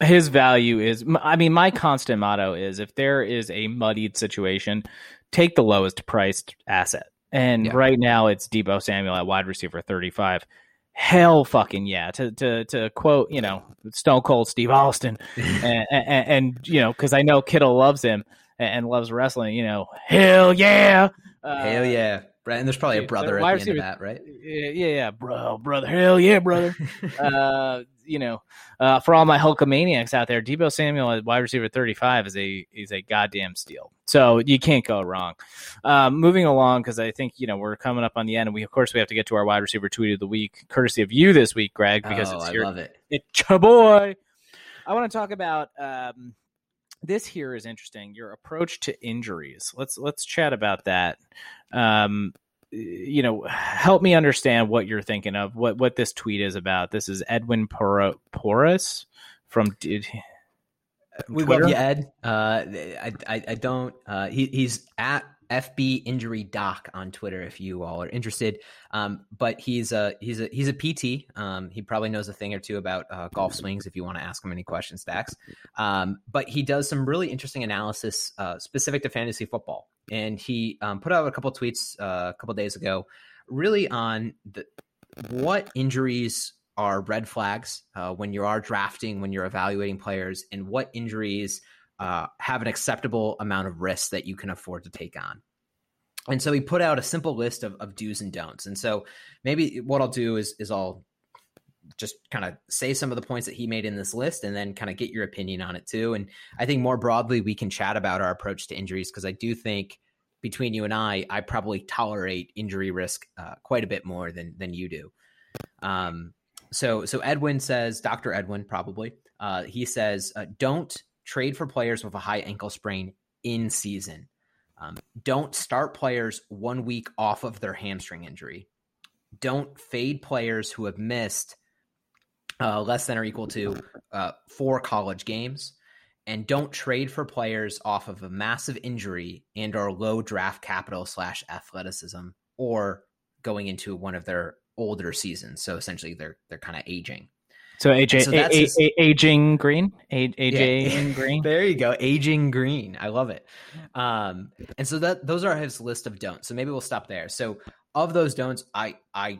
S2: His value is, I mean, my constant motto is if there is a muddied situation, take the lowest priced asset. And yeah. right now it's Deebo Samuel at wide receiver 35. Hell fucking yeah. To, to, to quote, you know, Stone Cold Steve Austin and, and, and, you know, cause I know Kittle loves him and loves wrestling, you know, hell yeah.
S3: Uh, hell yeah Right, and there's probably a brother at the end of that, right?
S2: Yeah, yeah, bro, brother, hell yeah, brother. uh, you know, uh, for all my Hulkamaniacs out there, Deebo Samuel at wide receiver 35 is a is a goddamn steal. So you can't go wrong. Um, moving along because I think you know we're coming up on the end, and we of course we have to get to our wide receiver tweet of the week, courtesy of you this week, Greg, because
S3: oh,
S2: it's
S3: I
S2: your,
S3: love it.
S2: It's your boy. I want to talk about um, this. Here is interesting. Your approach to injuries. Let's let's chat about that. Um, you know, help me understand what you're thinking of, what what this tweet is about. This is Edwin Por- Porras from. Did,
S3: we Twitter? love you, Ed. Uh, I, I, I don't. Uh, he, he's at FB Injury Doc on Twitter if you all are interested. Um, but he's a he's a he's a PT. Um, he probably knows a thing or two about uh, golf swings if you want to ask him any questions, Dax. Um, but he does some really interesting analysis uh, specific to fantasy football, and he um, put out a couple tweets uh, a couple days ago, really on the what injuries are red flags uh, when you are drafting, when you're evaluating players, and what injuries uh, have an acceptable amount of risk that you can afford to take on. And so he put out a simple list of, of do's and don'ts. And so maybe what I'll do is is I'll just kind of say some of the points that he made in this list and then kind of get your opinion on it too. And I think more broadly, we can chat about our approach to injuries because I do think between you and I, I probably tolerate injury risk uh, quite a bit more than than you do. Um, so so Edwin says, Dr. Edwin probably, uh, he says, uh, don't trade for players with a high ankle sprain in season. Um, don't start players one week off of their hamstring injury. Don't fade players who have missed uh, less than or equal to uh, four college games. And don't trade for players off of a massive injury and or low draft capital slash athleticism or going into one of their older seasons. So essentially, they're they're kind of aging.
S2: So AJ so a, a, a, aging green, AJ yeah. green.
S3: there you go, aging green. I love it. Um, and so that those are his list of don'ts. So maybe we'll stop there. So of those don'ts, I I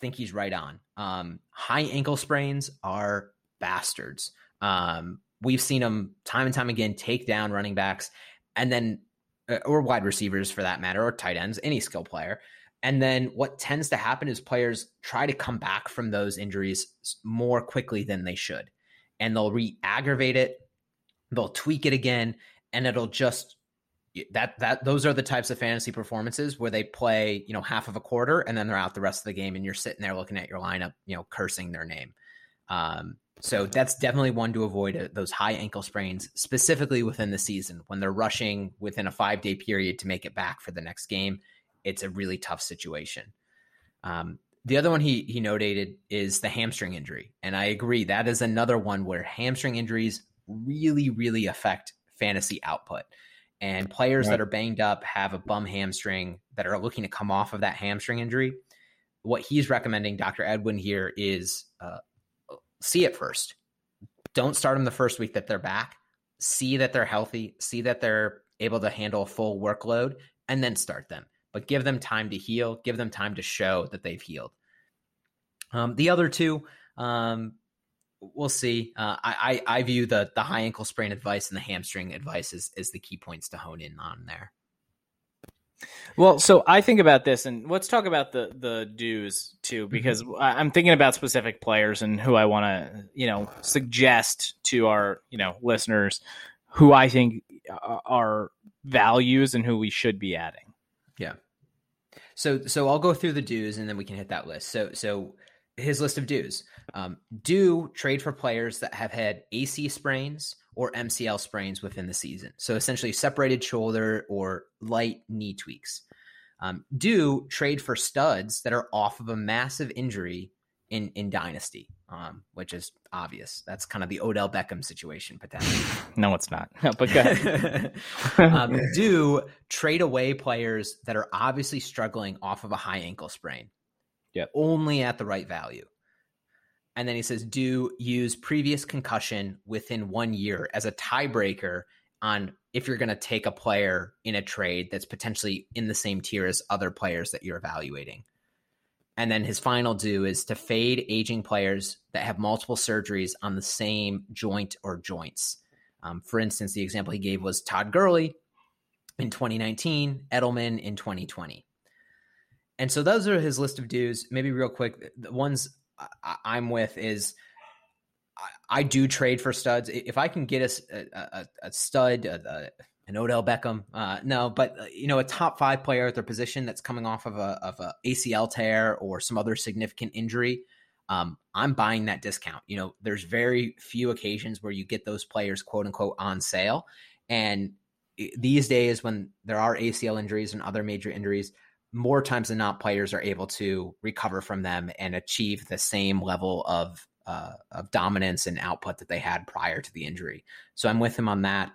S3: think he's right on. Um, high ankle sprains are bastards. Um, we've seen them time and time again take down running backs, and then uh, or wide receivers for that matter, or tight ends, any skill player, and then what tends to happen is players try to come back from those injuries more quickly than they should. And they'll re aggravate it, they'll tweak it again, and it'll just that that those are the types of fantasy performances where they play, you know, half of a quarter and then they're out the rest of the game and you're sitting there looking at your lineup, you know, cursing their name. Um, so that's definitely one to avoid uh, those high ankle sprains, specifically within the season when they're rushing within a five day period to make it back for the next game it's a really tough situation. Um, the other one he he notated is the hamstring injury, and I agree that is another one where hamstring injuries really really affect fantasy output. And players right. that are banged up have a bum hamstring that are looking to come off of that hamstring injury. What he's recommending, Dr. Edwin here, is uh, see it first. Don't start them the first week that they're back. See that they're healthy. See that they're able to handle a full workload, and then start them but give them time to heal, give them time to show that they've healed. Um, the other two, um, we'll see. Uh, I, I, I view the the high ankle sprain advice and the hamstring advice as, as the key points to hone in on there.
S2: Well, so I think about this, and let's talk about the the dues too, mm-hmm. because mm-hmm. I'm thinking about specific players and who I want to, you know, suggest to our, you know, listeners who I think are values and who we should be adding.
S3: So so I'll go through the dues and then we can hit that list. So so his list of dues. Um, do trade for players that have had AC sprains or MCL sprains within the season. So essentially separated shoulder or light knee tweaks. Um, do trade for studs that are off of a massive injury in in Dynasty, um, which is obvious. That's kind of the Odell Beckham situation potentially.
S2: no, it's not. No, but go ahead.
S3: um, do trade away players that are obviously struggling off of a high ankle sprain.
S2: Yeah,
S3: only at the right value. And then he says, do use previous concussion within one year as a tiebreaker on if you're going to take a player in a trade that's potentially in the same tier as other players that you're evaluating. And then his final do is to fade aging players that have multiple surgeries on the same joint or joints. Um, for instance, the example he gave was Todd Gurley in 2019, Edelman in 2020. and so those are his list of dues. Maybe real quick, the ones I, am with is I, I, do trade for studs. If I can get a, a, a stud, a, an Odell Beckham, uh, no, but uh, you know, a top five player at their position that's coming off of a of a ACL tear or some other significant injury. Um, I'm buying that discount. You know, there's very few occasions where you get those players quote unquote on sale. And these days, when there are ACL injuries and other major injuries, more times than not, players are able to recover from them and achieve the same level of uh, of dominance and output that they had prior to the injury. So I'm with him on that.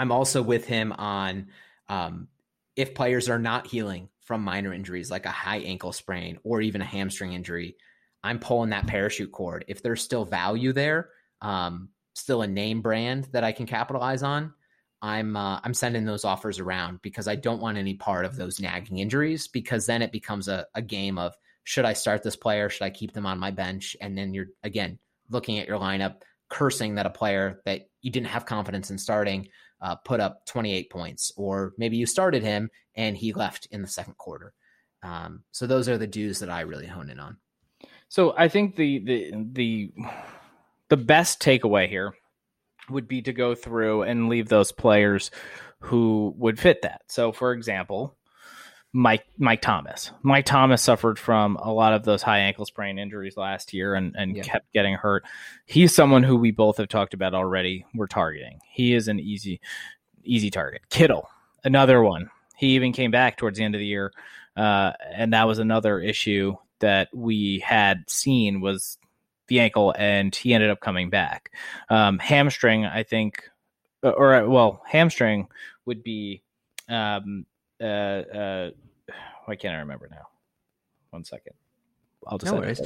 S3: I'm also with him on um, if players are not healing from minor injuries like a high ankle sprain or even a hamstring injury, I'm pulling that parachute cord. If there's still value there, um, still a name brand that I can capitalize on, I'm uh, I'm sending those offers around because I don't want any part of those nagging injuries because then it becomes a, a game of should I start this player? Should I keep them on my bench? And then you're again looking at your lineup, cursing that a player that you didn't have confidence in starting uh, put up 28 points, or maybe you started him and he left in the second quarter. Um, so those are the dues that I really hone in on.
S2: So I think the the the the best takeaway here would be to go through and leave those players who would fit that. So, for example, Mike Mike Thomas. Mike Thomas suffered from a lot of those high ankle sprain injuries last year and, and yeah. kept getting hurt. He's someone who we both have talked about already. We're targeting. He is an easy easy target. Kittle, another one. He even came back towards the end of the year, uh, and that was another issue that we had seen was the ankle, and he ended up coming back. Um, hamstring, I think, uh, or well, hamstring would be. Um, uh, uh, why can't I remember now? One second.
S3: I'll just. No worries.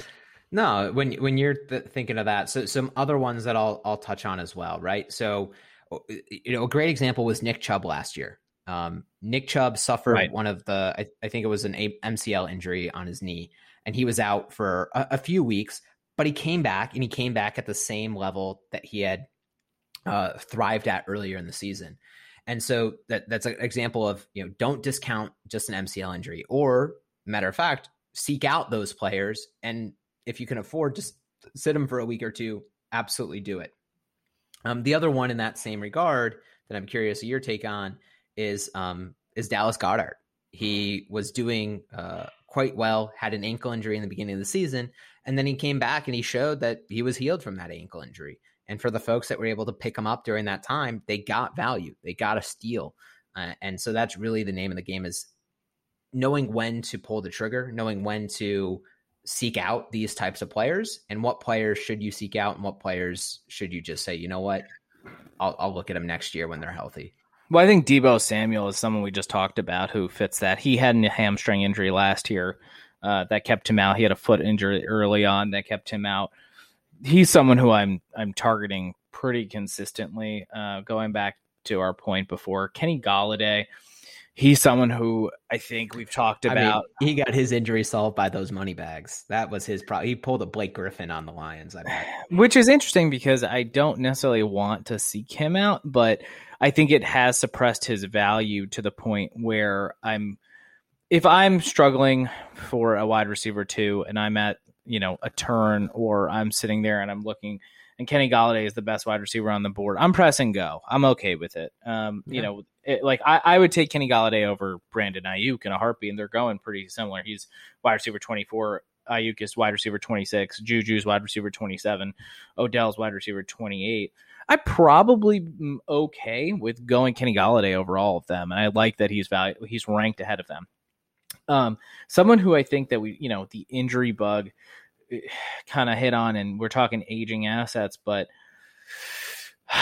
S3: No, when when you're th- thinking of that, so some other ones that I'll I'll touch on as well, right? So, you know, a great example was Nick Chubb last year. Um, Nick Chubb suffered right. one of the, I, I, think it was an MCL injury on his knee, and he was out for a, a, few weeks but he came back and he came back at the same level that he had uh, thrived at earlier in the season. And so that that's an example of you know don't discount just an MCL injury, or matter of fact, seek out those players, and if you can afford, just sit them for a week or two. Absolutely do it. Um, the other one in that same regard that I'm curious your take on is um, is Dallas Goedert. He was doing uh, quite well, had an ankle injury in the beginning of the season, and then he came back and he showed that he was healed from that ankle injury. And for the folks that were able to pick him up during that time, they got value. They got a steal. Uh, and so that's really the name of the game is knowing when to pull the trigger, knowing when to seek out these types of players and what players should you seek out and what players should you just say, you know what, I'll, I'll look at them next year when they're healthy.
S2: Well, I think Deebo Samuel is someone we just talked about who fits that. He had a hamstring injury last year uh, that kept him out. He had a foot injury early on that kept him out. He's someone who I'm I'm targeting pretty consistently. Uh, going back to our point before, Kenny Golladay, he's someone who I think we've talked about.
S3: I mean, he got his injury solved by those money bags. That was his problem. He pulled a Blake Griffin on the Lions,
S2: which is interesting because I don't necessarily want to seek him out, but I think it has suppressed his value to the point where I'm if I'm struggling for a wide receiver too, and I'm at you know a turn, or I'm sitting there and I'm looking, and Kenny Golladay is the best wide receiver on the board, I'm pressing go. I'm okay with it. Um, yeah. You know, it, like I, I would take Kenny Golladay over Brandon Aiyuk in a heartbeat, and they're going pretty similar. He's wide receiver 24. Aiyuk is wide receiver 26. Juju's wide receiver 27. Odell's wide receiver 28. I probably okay with going Kenny Golladay over all of them, and I like that he's value he's ranked ahead of them. Um, someone who I think that we, you know, the injury bug eh, kind of hit on, and we're talking aging assets, but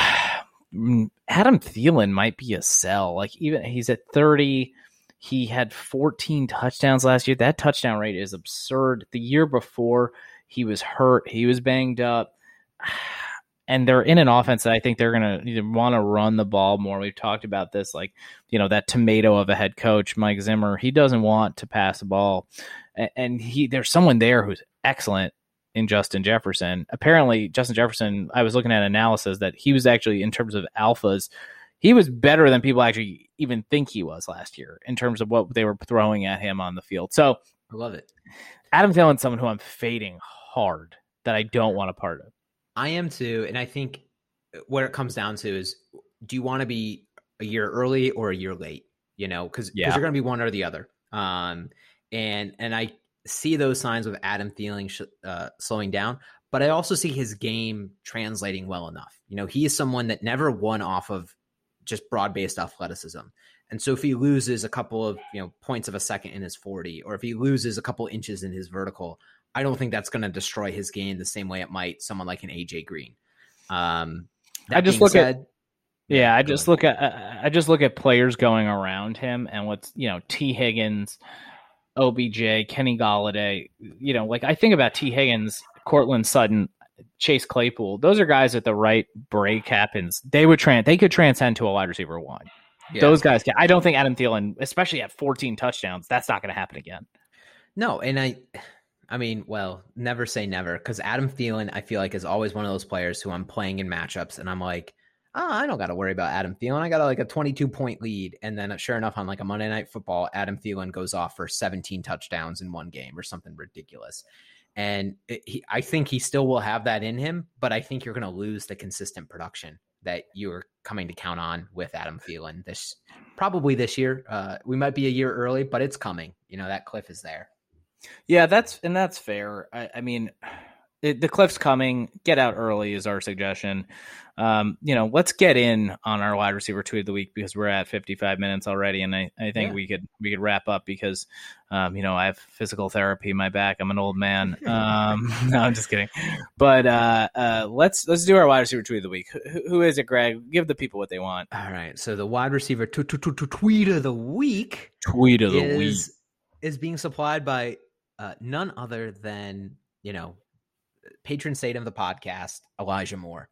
S2: Adam Thielen might be a sell. Like even he's at 30. He had 14 touchdowns last year. That touchdown rate is absurd. The year before, he was hurt. He was banged up and they're in an offense that I think they're going to want to run the ball more. We've talked about this, like you know that tomato of a head coach, Mike Zimmer. He doesn't want to pass the ball, and he there's someone there who's excellent in Justin Jefferson. Apparently, Justin Jefferson. I was looking at analysis that he was actually in terms of alphas, he was better than people actually even think he was last year in terms of what they were throwing at him on the field. So
S3: I love it.
S2: Adam Thielen's someone who I'm fading hard that I don't want a part of.
S3: I am too, and I think what it comes down to is, do you want to be a year early or a year late? You know, because
S2: Yeah.
S3: you're going to be one or the other. Um, and and I see those signs with Adam Thielen sh- uh, slowing down, but I also see his game translating well enough. You know, he is someone that never won off of just broad based athleticism. And so if he loses a couple of you know points of a second in his 40, or if he loses a couple inches in his vertical, I don't think that's going to destroy his game the same way it might someone like an AJ Green. Um,
S2: I just look at- Yeah, I just look at I I just look at players going around him and what's you know Tee Higgins, OBJ, Kenny Golladay. You know, like I think about Tee Higgins, Courtland Sutton, Chase Claypool. Those are guys at the right break happens. They would trans they could transcend to a wide receiver one.
S3: Yeah.
S2: Those guys can. I don't think Adam Thielen, especially at 14 touchdowns, that's not going to happen again.
S3: No, and I, I mean, well, never say never because Adam Thielen, I feel like is always one of those players who I'm playing in matchups, and I'm like, oh, I don't got to worry about Adam Thielen. I got like a 22 point lead, and then sure enough, on like a Monday Night Football, Adam Thielen goes off for 17 touchdowns in one game or something ridiculous. And it, he, I think he still will have that in him, but I think you're going to lose the consistent production that you're coming to count on with Adam Thielen this probably this year. Uh, we might be a year early, but it's coming. You know that cliff is there.
S2: Yeah, that's and that's fair. I, I mean, it, the cliff's coming. Get out early is our suggestion. Um, you know, let's get in on our wide receiver tweet of the week because we're at 55 minutes already, and I, I think
S3: Yeah.
S2: we could we could wrap up because, um, you know, I have physical therapy in my back. I'm an old man. Um, no, I'm just kidding. But uh, uh, let's let's do our wide receiver tweet of the week. Who, who is it, Greg? Give the people what they want.
S3: All right. So the wide receiver tweet of the week
S2: Tweet of the week.
S3: is is being supplied by uh, none other than you know patron saint of the podcast, Elijah Moore.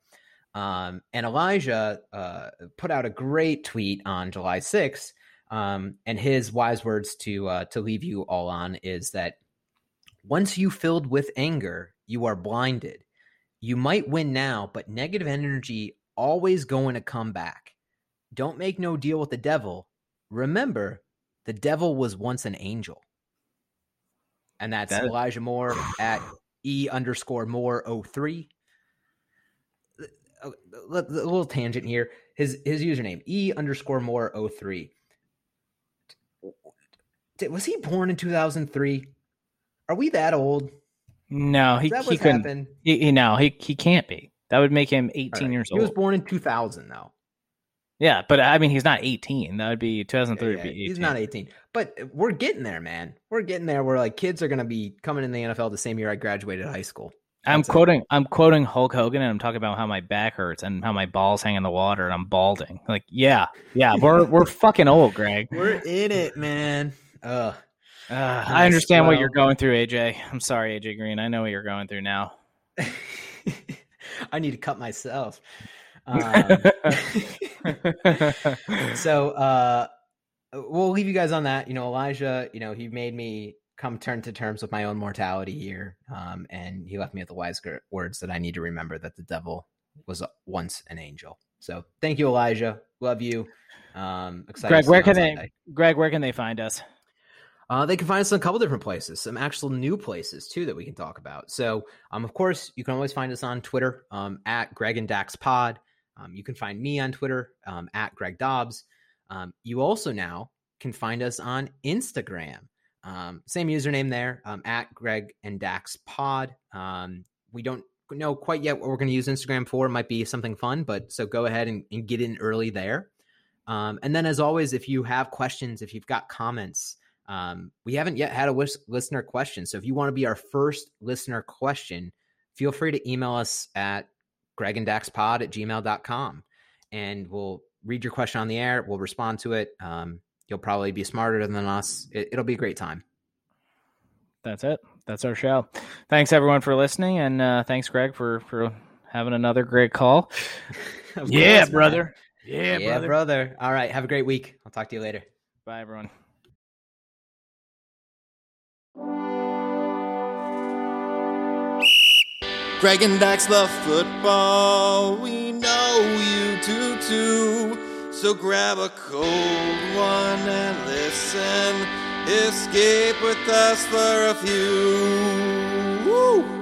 S3: Um, and Elijah uh, put out a great tweet on July 6th. Um, and his wise words to uh, to leave you all on is that once you filled with anger, you are blinded. You might win now, but negative energy always going to come back. Don't make no deal with the devil. Remember, the devil was once an angel. And that's
S2: That-
S3: Elijah Moore at E underscore Moore 03. Uh, uh, a, a a little tangent here. His his username, E underscore Moore 03. Did- Was he born in 2003? Are we that old?
S2: no, he he couldn't. He, he no, he he can't be. That would make him 18
S3: All right.
S2: years
S3: He
S2: old.
S3: He was born in 2000, though.
S2: Yeah, but I mean, he's not 18. That would be 2003.
S3: Yeah,
S2: would be
S3: He's not 18. But we're getting there, man. We're getting there where like kids are going to be coming in the NFL the same year I graduated high school.
S2: I'm
S3: That's it.
S2: quoting. I'm quoting Hulk Hogan, and I'm talking about how my back hurts and how my balls hang in the water, and I'm balding. Like, yeah, yeah, we're we're fucking old, Greg.
S3: We're in it, man. Ugh.
S2: Uh, I understand what you're going through, AJ. I'm sorry, AJ Green. I know what you're going through now.
S3: I need to cut myself. Um, so uh we'll leave you guys on that you know elijah you know he made me come turn to terms with my own mortality here um and he left me with the wise words that i need to remember that the devil was once an angel so thank you elijah love you um excited
S2: Greg, where can they? Greg, where can they find us?
S3: Uh, they can find us in a couple different places, some actual new places too that we can talk about. So, um, of course, you can always find us on Twitter um, at Greg and Dax Pod. Um, you can find me on Twitter um, at Greg Dobbs. Um, you also now can find us on Instagram. Um, same username there um, at Greg and Dax Pod. Um, we don't know quite yet what we're going to use Instagram for. It might be something fun, but so go ahead and, and get in early there. And then, as always, if you have questions, if you've got comments, we haven't yet had a lis- listener question. So if you want to be our first listener question, feel free to email us at greganddaxpod at gmail.com and we'll read your question on the air. We'll respond to it. Um, you'll probably be smarter than us. It, it'll be a great time.
S2: That's it. That's our show. Thanks everyone for listening, and uh, thanks Greg for for having another great call. Yeah,
S3: course, man.
S2: brother. Yeah,
S3: Yeah,
S2: brother.
S3: brother. All right. Have a great week. I'll talk to you later.
S2: Bye, everyone.
S1: Greg and Dax love football. We know you do too. So grab a cold one and listen. Escape with us for a few. Woo!